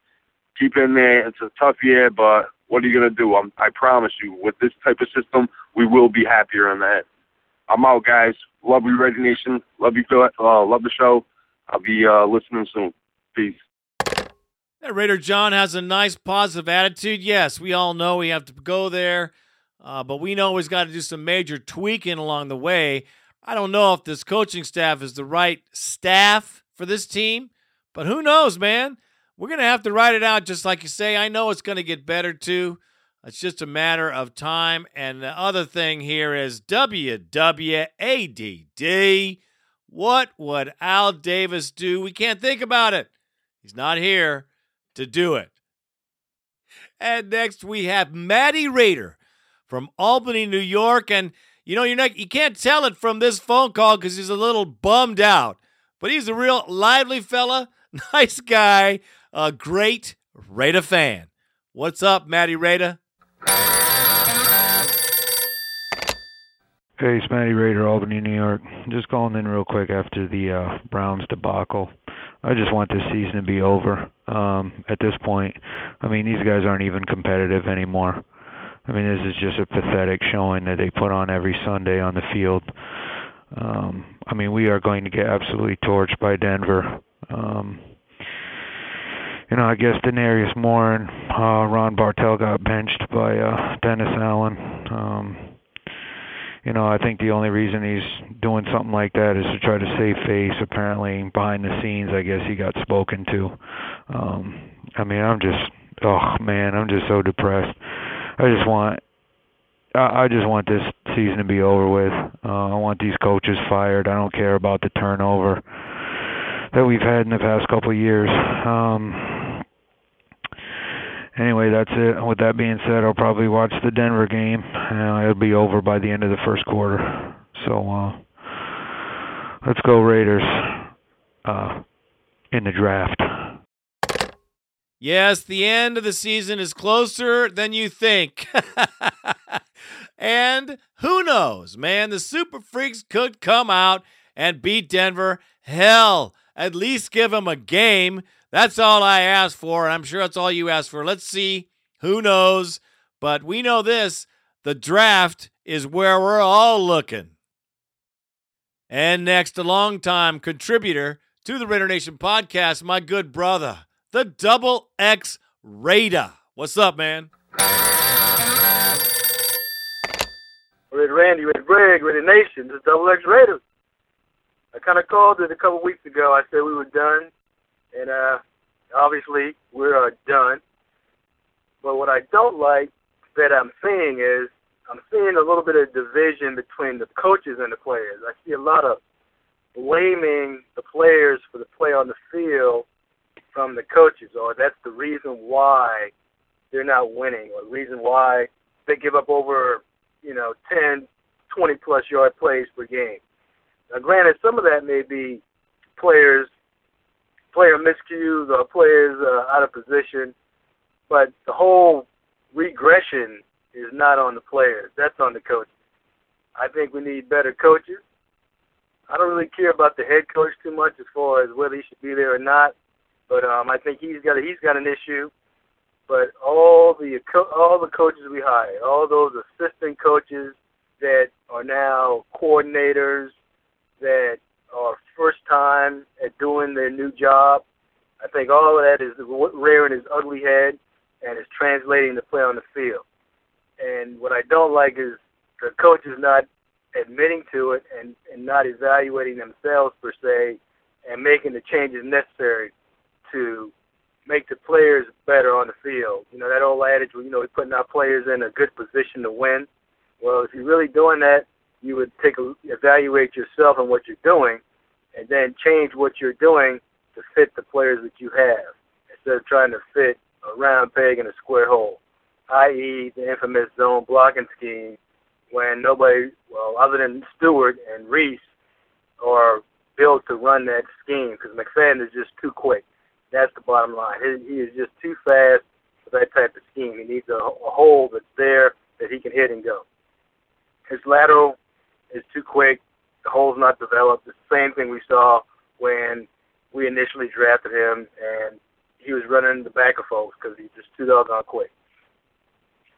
Keep in there. It's a tough year, but what are you going to do? I'm, I promise you, with this type of system, we will be happier in that. I'm out, guys. Love you, Raider Nation. Love you. Uh, love the show. I'll be uh, listening soon. Peace. That Raider John has a nice positive attitude. Yes, we all know we have to go there, uh, but we know he's got to do some major tweaking along the way. I don't know if this coaching staff is the right staff for this team, but who knows, man? We're going to have to write it out just like you say. I know it's going to get better too. It's just a matter of time. And the other thing here is WWADD. What would Al Davis do? We can't think about it. He's not here to do it. And next we have Maddie Raider from Albany, New York. And you know, you're not you can't tell it from this phone call because he's a little bummed out. but he's a real lively fella, nice guy, a great Raider fan. What's up, Matty Raider? Hey, it's Matty Raider, Albany, New York. Just calling in real quick after the uh, Browns debacle. I just want this season to be over. Um, at this point, I mean, these guys aren't even competitive anymore. I mean, this is just a pathetic showing that they put on every Sunday on the field. Um, I mean, we are going to get absolutely torched by Denver. Um, you know, I guess Denarius Moore and uh, Ron Bartell got benched by uh, Dennis Allen. Um, you know, I think the only reason he's doing something like that is to try to save face. Apparently, behind the scenes, I guess he got spoken to. Um, I mean, I'm just, oh man, I'm just so depressed. I just want, I, I just want this season to be over with. Uh, I want these coaches fired. I don't care about the turnover that we've had in the past couple of years. Um, anyway, that's it. With that being said, I'll probably watch the Denver game. Uh, it'll be over by the end of the first quarter. So uh, let's go Raiders uh, in the draft. Yes, the end of the season is closer than you think. and who knows, man? The Super Freaks could come out and beat Denver. Hell, at least give them a game. That's all I ask for, and I'm sure that's all you ask for. Let's see. Who knows? But we know this the draft is where we're all looking. And next, a longtime contributor to the Raider Nation podcast, my good brother, the Double X Raider. What's up, man? Red Randy, Red Greg, Red Nation, the Double X Raiders. I kind of called it a couple weeks ago. I said we were done, and uh, obviously we're uh, done. But what I don't like that I'm seeing is I'm seeing a little bit of division between the coaches and the players. I see a lot of blaming the players for the play on the field from the coaches, or that's the reason why they're not winning, or the reason why they give up over, you know, 10, 20 plus yard plays per game. Now, granted, some of that may be players, player miscues or players uh, out of position, but the whole regression is not on the players. That's on the coaches. I think we need better coaches. I don't really care about the head coach too much as far as whether he should be there or not, but um, I think he's got a, he's got an issue. But all the all the coaches we hired, all those assistant coaches that are now coordinators, that are first time at doing their new job. I think all of that is rearing his ugly head and is translating the play on the field. And what I don't like is the coaches not admitting to it and, and not evaluating themselves per se and making the changes necessary to make the players better on the field. You know, that old adage, you know, we're putting our players in a good position to win. Well, if you're really doing that, you would take a evaluate yourself and what you're doing, and then change what you're doing to fit the players that you have instead of trying to fit a round peg in a square hole, i.e., the infamous zone blocking scheme when nobody, well, other than Stewart and Reese, are built to run that scheme because McFadden is just too quick. That's the bottom line. He, he is just too fast for that type of scheme. He needs a, a hole that's there that he can hit and go. His lateral is too quick. The hole's not developed. The same thing we saw when we initially drafted him, and he was running the back of folks because he's just too doggone quick.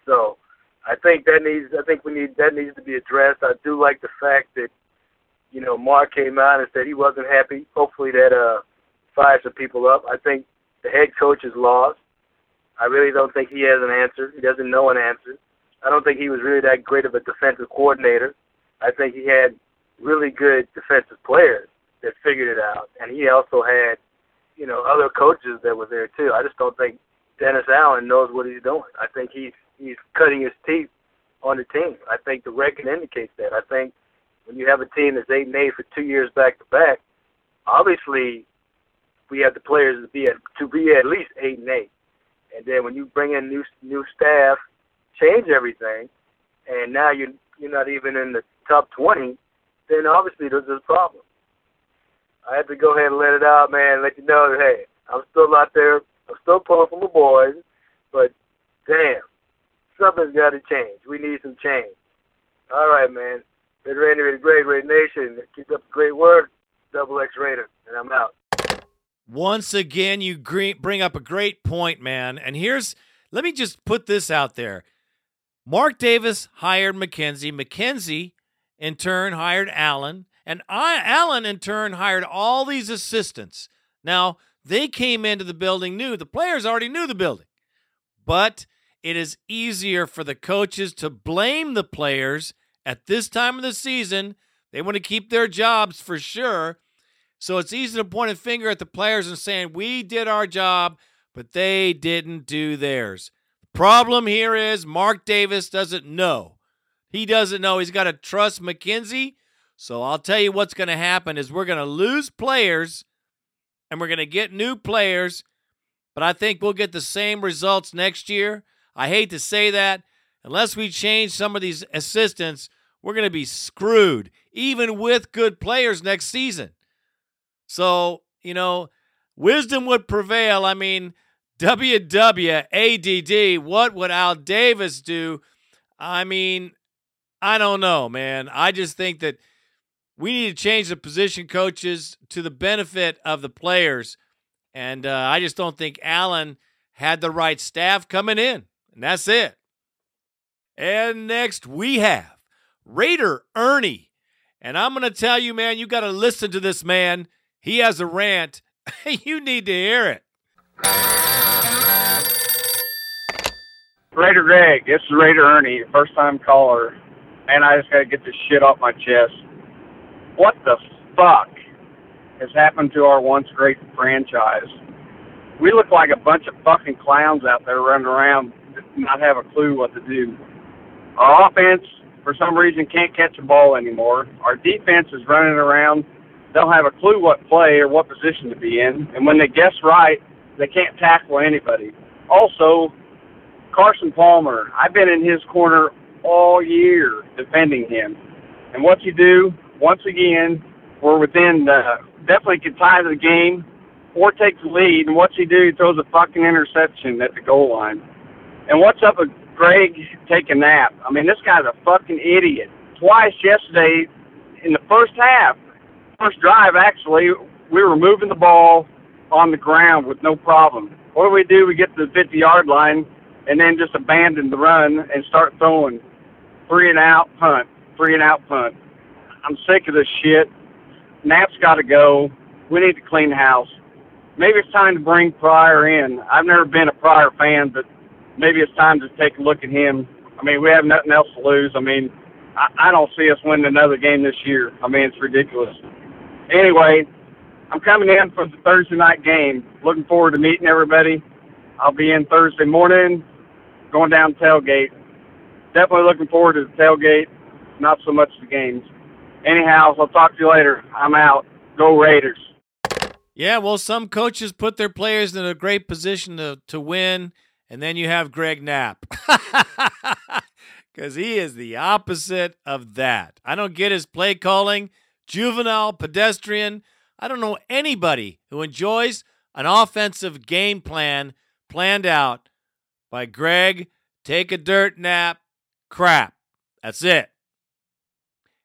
So I think that needs. I think we need that needs to be addressed. I do like the fact that you know Mark came out and said he wasn't happy. Hopefully that uh fires some people up. I think the head coach is lost. I really don't think he has an answer. He doesn't know an answer. I don't think he was really that great of a defensive coordinator. I think he had really good defensive players that figured it out, and he also had, you know, other coaches that were there too. I just don't think Dennis Allen knows what he's doing. I think he's he's cutting his teeth on the team. I think the record indicates that. I think when you have a team that's eight and eight for two years back to back, obviously we have the players to be at to be at least eight and eight. And then when you bring in new new staff, change everything, and now you you're not even in the top 20, then obviously there's a problem. I had to go ahead and let it out, man, let you know that hey, I'm still out there. I'm still pulling for my boys, but damn, something's got to change. We need some change. All right, man. Red Randy, Red Great, Red Nation. Keep up the great work. Double X Raider, and I'm out. Once again, you bring up a great point, man. And here's, let me just put this out there. Mark Davis hired McKenzie. McKenzie, in turn, hired Allen. And I, Allen, in turn, hired all these assistants. Now, they came into the building new. The players already knew the building. But it is easier for the coaches to blame the players at this time of the season. They want to keep their jobs for sure. So it's easy to point a finger at the players and saying, we did our job, but they didn't do theirs. The problem here is Mark Davis doesn't know. He doesn't know. He's got to trust McKenzie. So I'll tell you what's going to happen is we're going to lose players and we're going to get new players, but I think we'll get the same results next year. I hate to say that. Unless we change some of these assistants, we're going to be screwed, even with good players next season. So, you know, wisdom would prevail. I mean, WWADD, what would Al Davis do? I mean, I don't know, man. I just think that we need to change the position coaches to the benefit of the players. And uh, I just don't think Allen had the right staff coming in. And that's it. And next we have Raider Ernie. And I'm going to tell you, man, you got to listen to this man. He has a rant. you need to hear it. Raider Greg, this is Raider Ernie, first time caller. And I just got to get this shit off my chest. What the fuck has happened to our once great franchise? We look like a bunch of fucking clowns out there running around, not have a clue what to do. Our offense, for some reason, can't catch a ball anymore. Our defense is running around. They'll have a clue what play or what position to be in. And when they guess right, they can't tackle anybody. Also, Carson Palmer, I've been in his corner all year defending him. And what's he do? Once again, we're within uh, definitely could tie the game or take the lead. And what's he do? He throws a fucking interception at the goal line. And what's up with Greg take a nap? I mean, this guy's a fucking idiot. Twice yesterday in the first half, first drive actually, we were moving the ball on the ground with no problem. What do we do? We get to the 50 yard line and then just abandon the run and start throwing three and out punt, three and out punt. I'm sick of this shit. Knapp's got to go. We need to clean house. Maybe it's time to bring Pryor in. I've never been a Pryor fan, but maybe it's time to take a look at him. I mean, we have nothing else to lose. I mean, I, I don't see us winning another game this year. I mean, it's ridiculous. Anyway, I'm coming in for the Thursday night game. Looking forward to meeting everybody. I'll be in Thursday morning, going down tailgate. Definitely looking forward to the tailgate, not so much the games. Anyhow, I'll talk to you later. I'm out. Go Raiders. Yeah, well, some coaches put their players in a great position to, to win, and then you have Greg Knapp. Because he is the opposite of that. I don't get his play calling, juvenile, pedestrian. I don't know anybody who enjoys an offensive game plan planned out by Greg, take a dirt nap, crap. That's it.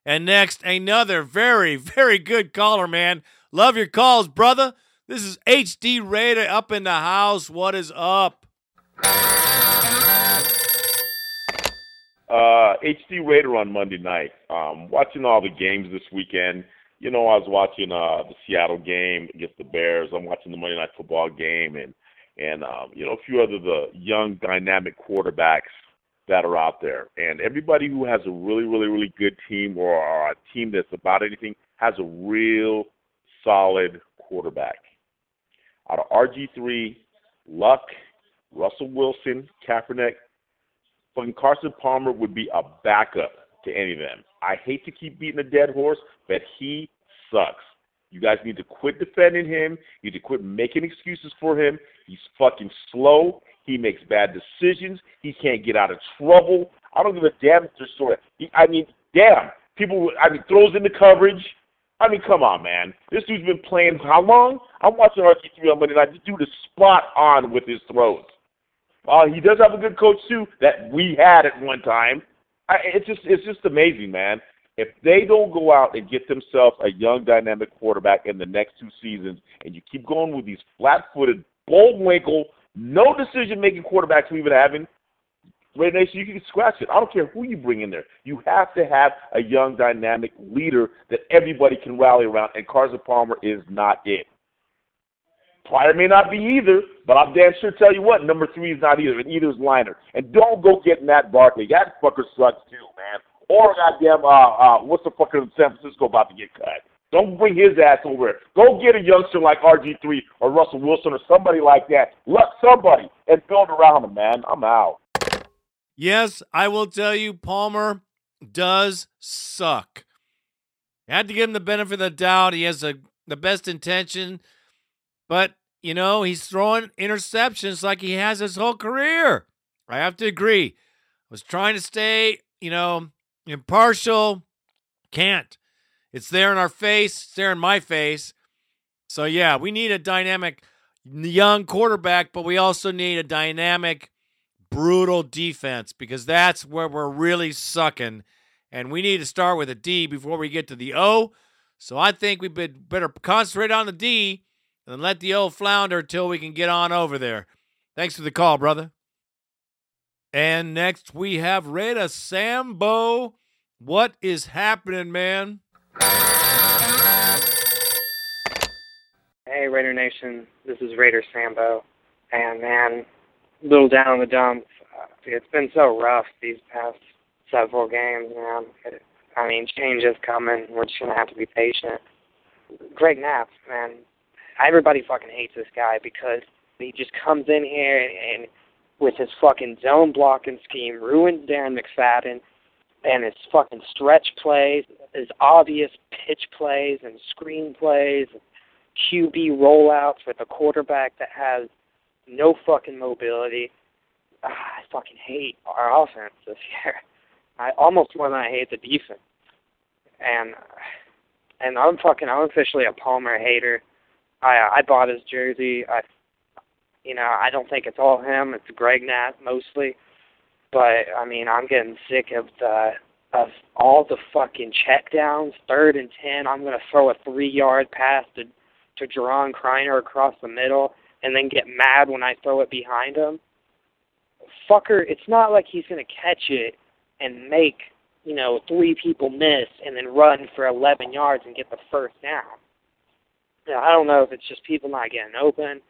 And next, another very, very good caller, man. Love your calls, brother. This is HD Raider up in the house. What is up? Uh, HD Raider on Monday night. Um, watching all the games this weekend. You know, I was watching uh, the Seattle game against the Bears. I'm watching the Monday Night Football game, and and um, you know a few other the young dynamic quarterbacks that are out there. And everybody who has a really, really, really good team or, a team that's about anything has a real solid quarterback. Out of RG3, Luck, Russell Wilson, Kaepernick, fucking Carson Palmer would be a backup to any of them. I hate to keep beating a dead horse, but he sucks. You guys need to quit defending him. You need to quit making excuses for him. He's fucking slow. He makes bad decisions. He can't get out of trouble. I don't give a damn if there's sort of. I mean, damn. People. I mean, throws into coverage. I mean, come on, man. This dude's been playing how long? I'm watching RG3 on Monday night. This dude is spot on with his throws. Uh, he does have a good coach too that we had at one time. I, it's just it's just amazing, man. If they don't go out and get themselves a young, dynamic quarterback in the next two seasons, and you keep going with these flat-footed, bullwinkle, no decision-making quarterbacks we've been having, Red Nation, you can scratch it. I don't care who you bring in there. You have to have a young, dynamic leader that everybody can rally around, and Carson Palmer is not it. Pryor may not be either, but I'm damn sure tell you what, number three is not either, and either is Leinart. And don't go get Matt Barkley. That fucker sucks too, man. Or goddamn, uh, uh, what's the fucker in San Francisco about to get cut? Don't bring his ass over here. Go get a youngster like RG3 or Russell Wilson or somebody like that. Let somebody and build around him, man. I'm out. Yes, I will tell you, Palmer does suck. I had to give him the benefit of the doubt. He has a, the best intention, but you know he's throwing interceptions like he has his whole career. I have to agree. I was trying to stay, you know, impartial. Can't. It's there in our face. It's there in my face. So yeah, we need a dynamic young quarterback, but we also need a dynamic brutal defense because that's where we're really sucking. And we need to start with a D before we get to the O. So I think we better concentrate on the D and let the O flounder until we can get on over there. Thanks for the call, brother. And next we have Rada Sambo. What is happening, man? Hey, Raider Nation. This is Raider Sambo. And man, little down in the dumps. Uh, it's been so rough these past several games, man. It, I mean, change is coming. We're just gonna have to be patient. Greg Knapp, man. Everybody fucking hates this guy because he just comes in here and, and with his fucking zone blocking scheme ruins Darren McFadden and his fucking stretch plays, his obvious pitch plays and screen plays, and QB rollouts with a quarterback that has no fucking mobility. Ah, I fucking hate our offense this year. I almost more than I hate the defense. And and I'm fucking I'm officially a Palmer hater. I I bought his jersey. I you know, I don't think it's all him, it's Greg Knapp mostly. But I mean I'm getting sick of the all the fucking checkdowns, third and ten, I'm gonna throw a three yard pass to to Juron Criner across the middle and then get mad when I throw it behind him. Fucker, it's not like he's to catch it and make, you know, three people miss and then run for 11 yards and get the first down. Yeah, I don't know if it's just people not getting open.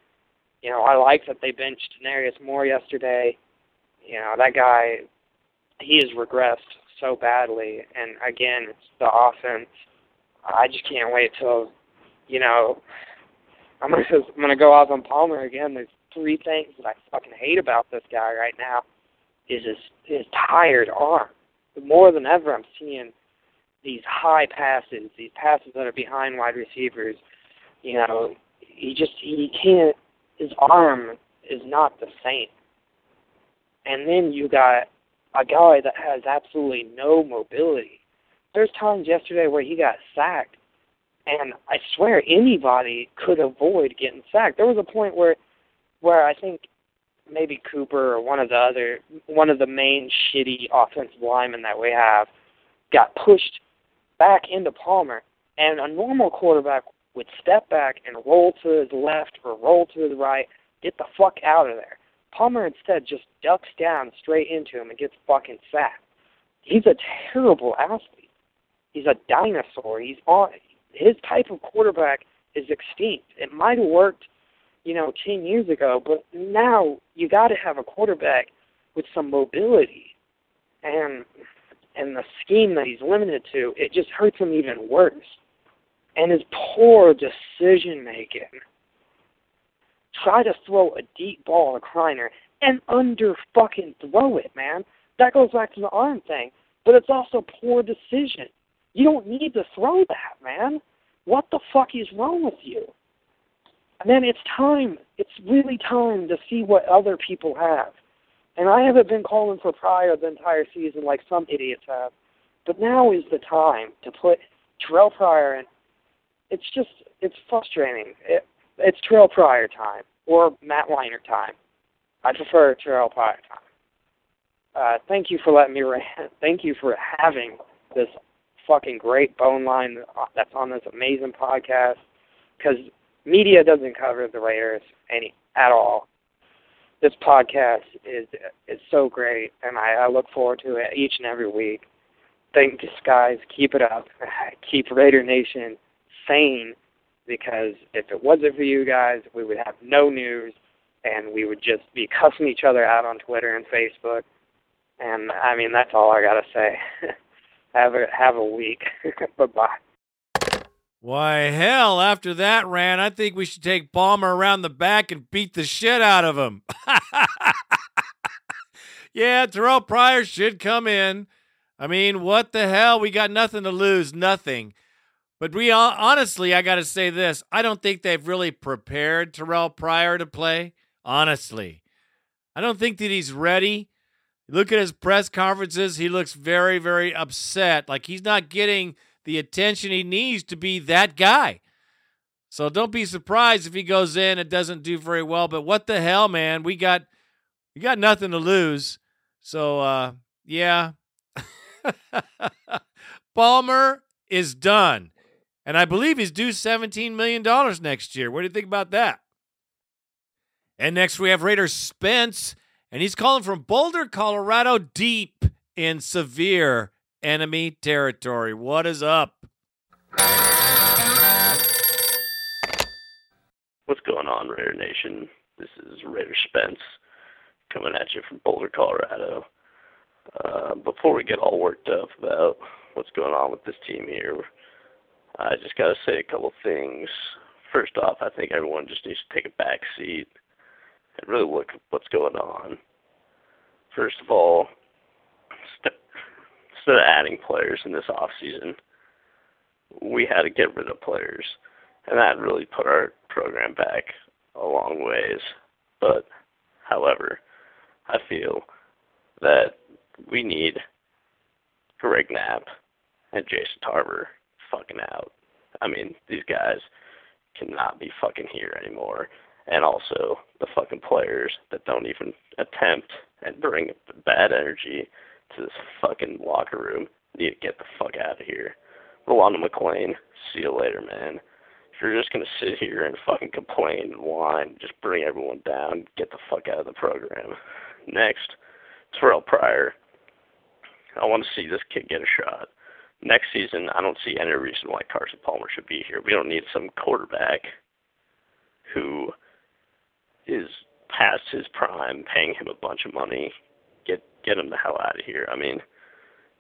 You know, I like that they benched Denarius Moore yesterday. You know, that guy, he has regressed so badly. And again, it's the offense. I just can't wait till, you know, I'm gonna I'm gonna go off on Palmer again. There's three things that I fucking hate about this guy right now. Is his his tired arm. More than ever, I'm seeing these high passes, these passes that are behind wide receivers. You know, he just he can't. His arm is not the same. And then you got a guy that has absolutely no mobility. There's times yesterday where he got sacked and I swear anybody could avoid getting sacked. There was a point where where I think maybe Cooper or one of the other one of the main shitty offensive linemen that we have got pushed back into Palmer and a normal quarterback would step back and roll to his left or roll to his right, get the fuck out of there. Palmer instead just ducks down straight into him and gets fucking sacked. He's a terrible athlete. He's a dinosaur. He's on his type of quarterback is extinct. It might have worked, you know, 10 years ago, but now you got to have a quarterback with some mobility. And and the scheme that he's limited to, it just hurts him even worse. And his poor decision making. Try to throw a deep ball to Criner and under fucking throw it, man. That goes back to the arm thing. But it's also poor decision. You don't need to throw that, man. What the fuck is wrong with you? And then it's time. It's really time to see what other people have. And I haven't been calling for Pryor the entire season like some idiots have. But now is the time to put Terrelle Pryor in it's just it's frustrating. It, it's Terrelle Pryor time or Matt Weiner time. I prefer Terrelle Pryor time. Uh, thank you for letting me rant. Thank you for having this fucking great bone line that's on this amazing podcast because media doesn't cover the Raiders any at all. This podcast is is so great, and I, I look forward to it each and every week. Thank you guys. Keep it up. Keep Raider Nation sane because if it wasn't for you guys, we would have no news and we would just be cussing each other out on Twitter and Facebook. And I mean, that's all I gotta say. have a have a week. bye bye. Why, hell, after that rant, I think we should take Palmer around the back and beat the shit out of him. yeah, Terrelle Pryor should come in. I mean, what the hell? We got nothing to lose, nothing. But we honestly, I got to say this: I don't think they've really prepared Terrelle Pryor to play. Honestly, I don't think that he's ready. Look at his press conferences; he looks very, very upset. Like he's not getting the attention he needs to be that guy. So don't be surprised if he goes in and doesn't do very well. But what the hell, man? We got we got nothing to lose. So uh, yeah, Palmer is done. And I believe he's due $17 million next year. What do you think about that? And next we have Raider Spence, and he's calling from Boulder, Colorado, deep in severe enemy territory. What is up? What's going on, Raider Nation? This is Raider Spence coming at you from Boulder, Colorado. Uh, before we get all worked up about what's going on with this team here, I just got to say a couple things. First off, I think everyone just needs to take a back seat and really look at what's going on. First of all, instead of adding players in this off season, we had to get rid of players, and that really put our program back a long ways. But, however, I feel that we need Greg Knapp and Jason Tarver fucking out. I mean, these guys cannot be fucking here anymore. And also the fucking players that don't even attempt and bring bad energy to this fucking locker room need to get the fuck out of here. Rolando McClain, see you later, man. If you're just gonna sit here and fucking complain and whine, just bring everyone down, get the fuck out of the program. Next, Terrelle Pryor. I want to see this kid get a shot next season, I don't see any reason why Carson Palmer should be here. We don't need some quarterback who is past his prime, paying him a bunch of money. Get get him the hell out of here. I mean,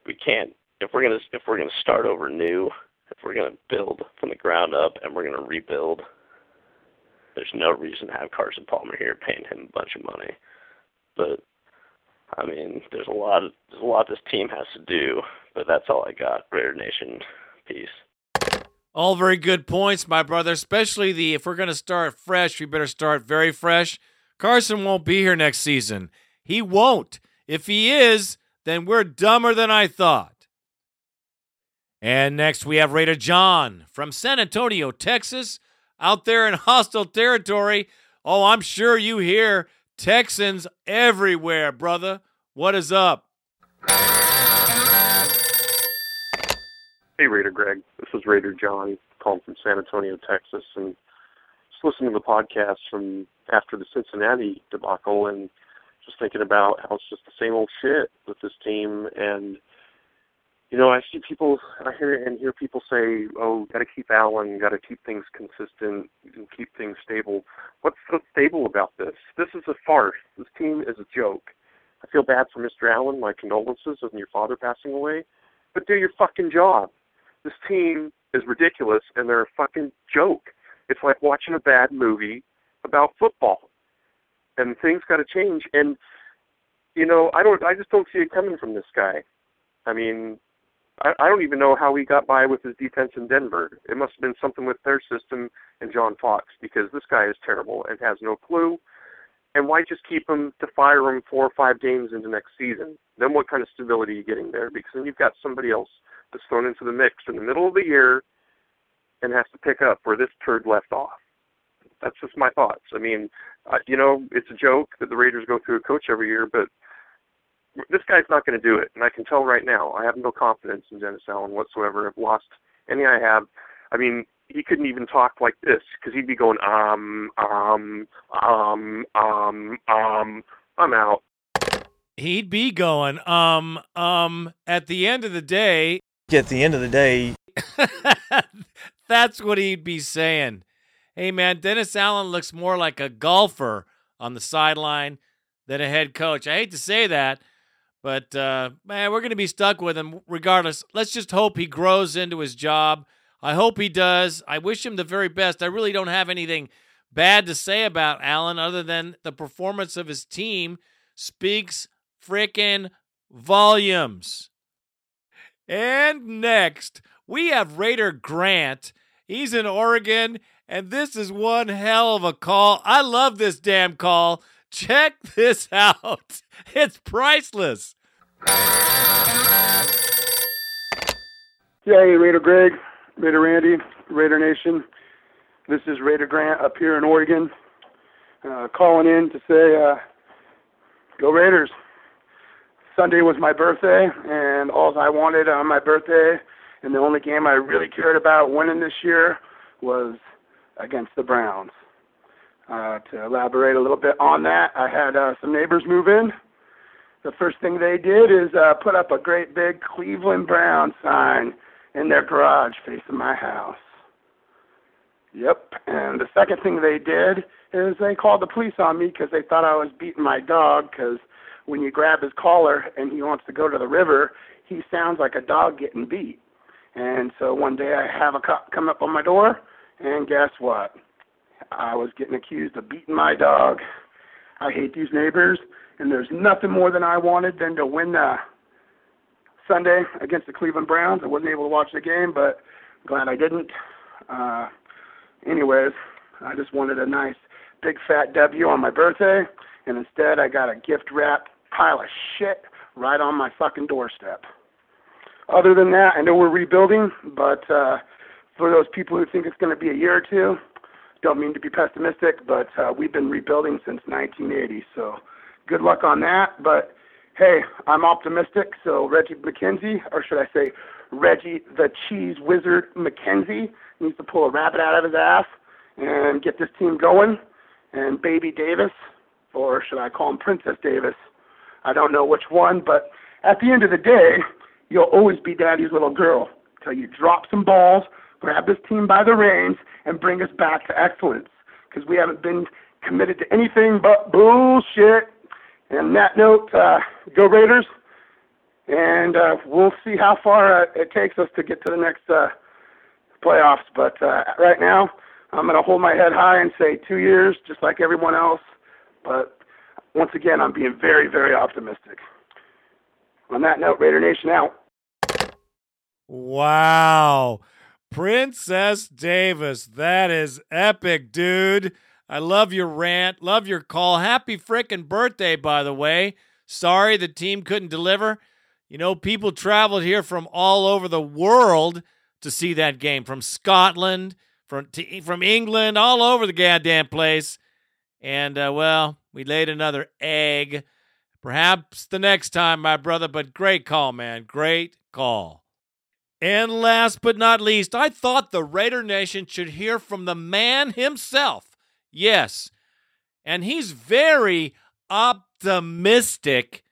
we can't if we're gonna if we're gonna start over new, if we're gonna build from the ground up and we're gonna rebuild. There's no reason to have Carson Palmer here paying him a bunch of money. But I mean, there's a lot of there's a lot this team has to do, but that's all I got. Raider Nation, peace. All very good points, my brother. Especially the if we're gonna start fresh, we better start very fresh. Carson won't be here next season. He won't. If he is, then we're dumber than I thought. And next we have Raider John from San Antonio, Texas, out there in hostile territory. Oh, I'm sure you hear Texans everywhere, brother. What is up? Hey, Raider Greg. This is Raider John calling from San Antonio, Texas, and just listening to the podcast from after the Cincinnati debacle and just thinking about how it's just the same old shit with this team and you know, I see people, I hear and hear people say, "Oh, got to keep Allen, got to keep things consistent, and keep things stable." What's so stable about this? This is a farce. This team is a joke. I feel bad for Mr. Allen. My condolences on your father passing away, but do your fucking job. This team is ridiculous, and they're a fucking joke. It's like watching a bad movie about football, and things got to change. And you know, I don't, I just don't see it coming from this guy. I mean, I, I don't even know how he got by with his defense in Denver. It must have been something with their system and John Fox because this guy is terrible and has no clue. And why just keep him to fire him four or five games into next season? Then what kind of stability are you getting there? Because then you've got somebody else that's thrown into the mix in the middle of the year, and has to pick up where this turd left off. That's just my thoughts. I mean, uh, you know, it's a joke that the Raiders go through a coach every year, but this guy's not going to do it, and I can tell right now. I have no confidence in Dennis Allen whatsoever. I've lost any I have. I mean, he couldn't even talk like this because he'd be going um um um um um. I'm out. He'd be going, um, um, at the end of the day, At the end of the day, that's what he'd be saying. Hey, man, Dennis Allen looks more like a golfer on the sideline than a head coach. I hate to say that, but uh, man, we're going to be stuck with him regardless. Let's just hope he grows into his job. I hope he does. I wish him the very best. I really don't have anything bad to say about Allen other than the performance of his team speaks frickin' volumes. And next, we have Raider Grant. He's in Oregon, and this is one hell of a call. I love this damn call. Check this out. It's priceless. Hey, Raider Greg, Raider Randy, Raider Nation. This is Raider Grant up here in Oregon, uh, calling in to say, uh, go Raiders. Sunday was my birthday, and all I wanted on my birthday, and the only game I really cared about winning this year was against the Browns. Uh, to elaborate a little bit on that, I had uh, some neighbors move in. The first thing they did is uh, put up a great big Cleveland Brown sign in their garage facing my house. Yep. And the second thing they did is they called the police on me because they thought I was beating my dog because when you grab his collar and he wants to go to the river, he sounds like a dog getting beat. And so one day I have a cop come up on my door, and guess what? I was getting accused of beating my dog. I hate these neighbors, and there's nothing more than I wanted than to win uh, Sunday against the Cleveland Browns. I wasn't able to watch the game, but glad I didn't. Uh, anyways, I just wanted a nice big fat W on my birthday, and instead I got a gift wrap pile of shit right on my fucking doorstep. Other than that, I know we're rebuilding, but uh, for those people who think it's going to be a year or two, don't mean to be pessimistic, but uh, we've been rebuilding since 1980. So good luck on that. But hey, I'm optimistic. So Reggie McKenzie, or should I say Reggie the Cheese Wizard McKenzie, needs to pull a rabbit out of his ass and get this team going. And Baby Davis, or should I call him Princess Davis? I don't know which one, but at the end of the day, you'll always be daddy's little girl till you drop some balls, grab this team by the reins, and bring us back to excellence. Because we haven't been committed to anything but bullshit. And on that note, uh, go Raiders. And uh, we'll see how far uh, it takes us to get to the next uh, playoffs. But uh, right now, I'm going to hold my head high and say two years, just like everyone else. But once again, I'm being very, very optimistic. On that note, Raider Nation out. Wow. Princess Davis. That is epic, dude. I love your rant. Love your call. Happy frickin' birthday, by the way. Sorry the team couldn't deliver. You know, people traveled here from all over the world to see that game from Scotland, from to, from England, all over the goddamn place. And uh, well, we laid another egg. Perhaps the next time, my brother, but great call, man. Great call. And last but not least, I thought the Raider Nation should hear from the man himself. Yes, and he's very optimistic.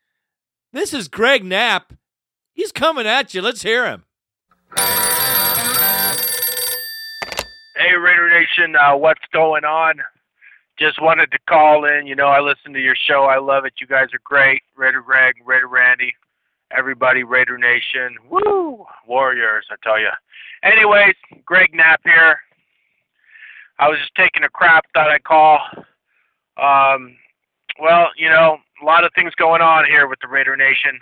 This is Greg Knapp. He's coming at you. Let's hear him. Hey, Raider Nation, uh, what's going on? Just wanted to call in. You know, I listen to your show. I love it. You guys are great. Raider Greg, Raider Randy, everybody, Raider Nation. Woo! Warriors, I tell you. Anyways, Greg Knapp here. I was just taking a crap, thought I'd call. Um, well, you know, a lot of things going on here with the Raider Nation,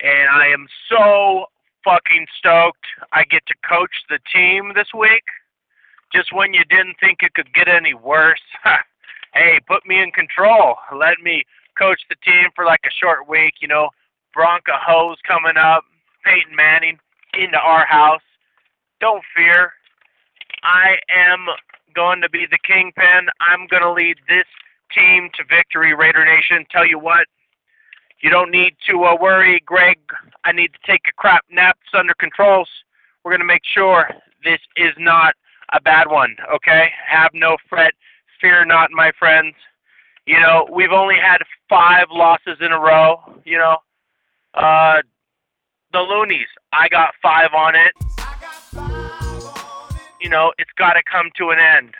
and I am so fucking stoked I get to coach the team this week. Just when you didn't think it could get any worse. hey, put me in control. Let me coach the team for like a short week. You know, Bronca Hose coming up, Peyton Manning into our house. Don't fear. I am going to be the kingpin. I'm going to lead this team to victory, Raider Nation. Tell you what, you don't need to uh, worry, Greg. I need to take a crap nap. It's under controls. We're going to make sure this is not a bad one, okay? Have no fret. Fear not, my friends. You know, we've only had five losses in a row. You know, uh, the Luniz, I got five on it. You know, it's got to come to an end.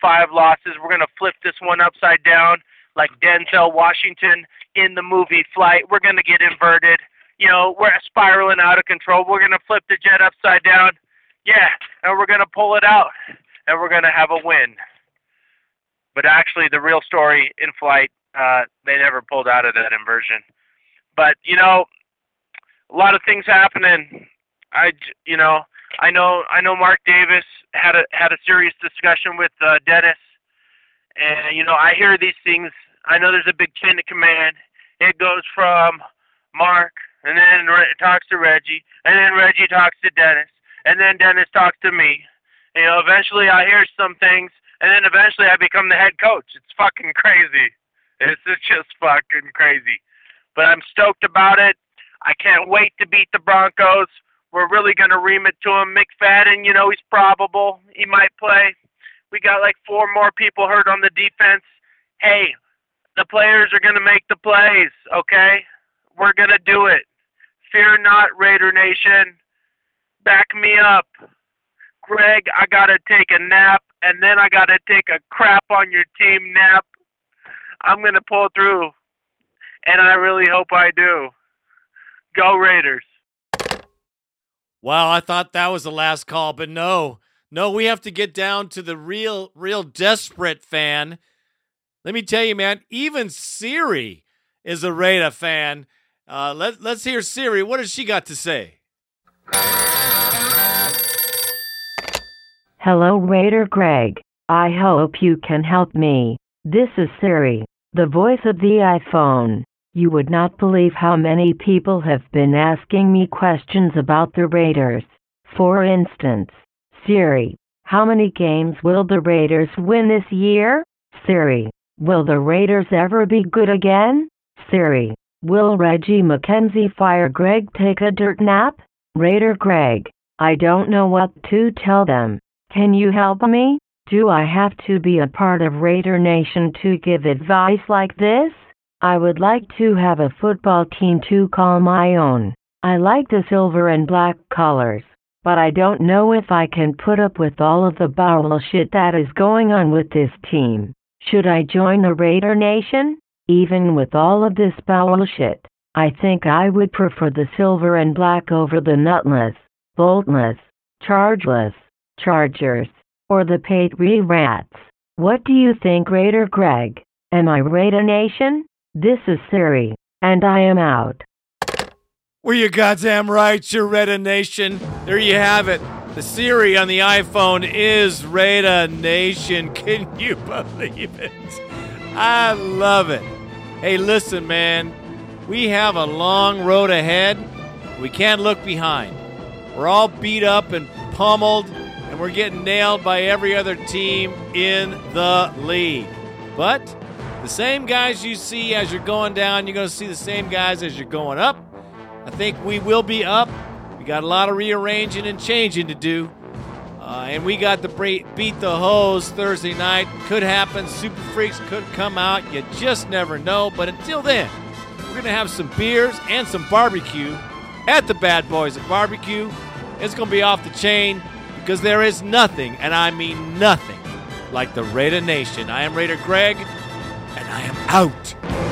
Five losses. We're going to flip this one upside down like Denzel Washington in the movie Flight. We're going to get inverted. You know, we're spiraling out of control. We're going to flip the jet upside down. Yeah, and we're going to pull it out, and we're going to have a win. But actually, the real story in Flight, uh, they never pulled out of that inversion. But you know, a lot of things happening. I, you know, I know, I know. Mark Davis had a had a serious discussion with uh, Dennis, and you know, I hear these things. I know there's a big chain of command. It goes from Mark, and then Re- talks to Reggie, and then Reggie talks to Dennis, and then Dennis talks to me. You know, eventually I hear some things, and then eventually I become the head coach. It's fucking crazy. It's it's just fucking crazy. But I'm stoked about it. I can't wait to beat the Broncos. We're really going to ream it to him. McFadden, you know, he's probable. He might play. We got like four more people hurt on the defense. Hey, the players are going to make the plays, okay? We're going to do it. Fear not, Raider Nation. Back me up. Greg, I got to take a nap, and then I got to take a crap on your team nap. I'm going to pull through, and I really hope I do. Go Raiders. Wow, I thought that was the last call, but no. No, we have to get down to the real, real desperate fan. Let me tell you, man, even Siri is a Raider fan. Uh, let, let's hear Siri. What has she got to say? Hello, Raider Greg. I hope you can help me. This is Siri, the voice of the iPhone. You would not believe how many people have been asking me questions about the Raiders. For instance, Siri, how many games will the Raiders win this year? Siri, will the Raiders ever be good again? Siri, will Reggie McKenzie fire Greg take a dirt nap? Raider Greg, I don't know what to tell them. Can you help me? Do I have to be a part of Raider Nation to give advice like this? I would like to have a football team to call my own. I like the silver and black colors, but I don't know if I can put up with all of the bowel shit that is going on with this team. Should I join the Raider Nation? Even with all of this bowel shit, I think I would prefer the silver and black over the nutless, boltless, chargeless, Chargers, or the Patriot Rats. What do you think, Raider Greg? Am I Raider Nation? This is Siri, and I am out. Well, you goddamn right, you're Raider Nation. There you have it. The Siri on the iPhone is Raider Nation. Can you believe it? I love it. Hey, listen, man. We have a long road ahead. We can't look behind. We're all beat up and pummeled, and we're getting nailed by every other team in the league. But the same guys you see as you're going down, you're going to see the same guys as you're going up. I think we will be up. We got a lot of rearranging and changing to do. Uh, and we got the beat the hose Thursday night. Could happen. Super Freaks could come out. You just never know. But until then, we're going to have some beers and some barbecue at the Bad Boys at Barbecue. It's going to be off the chain because there is nothing, and I mean nothing, like the Raider Nation. I am Raider Greg, and I am out.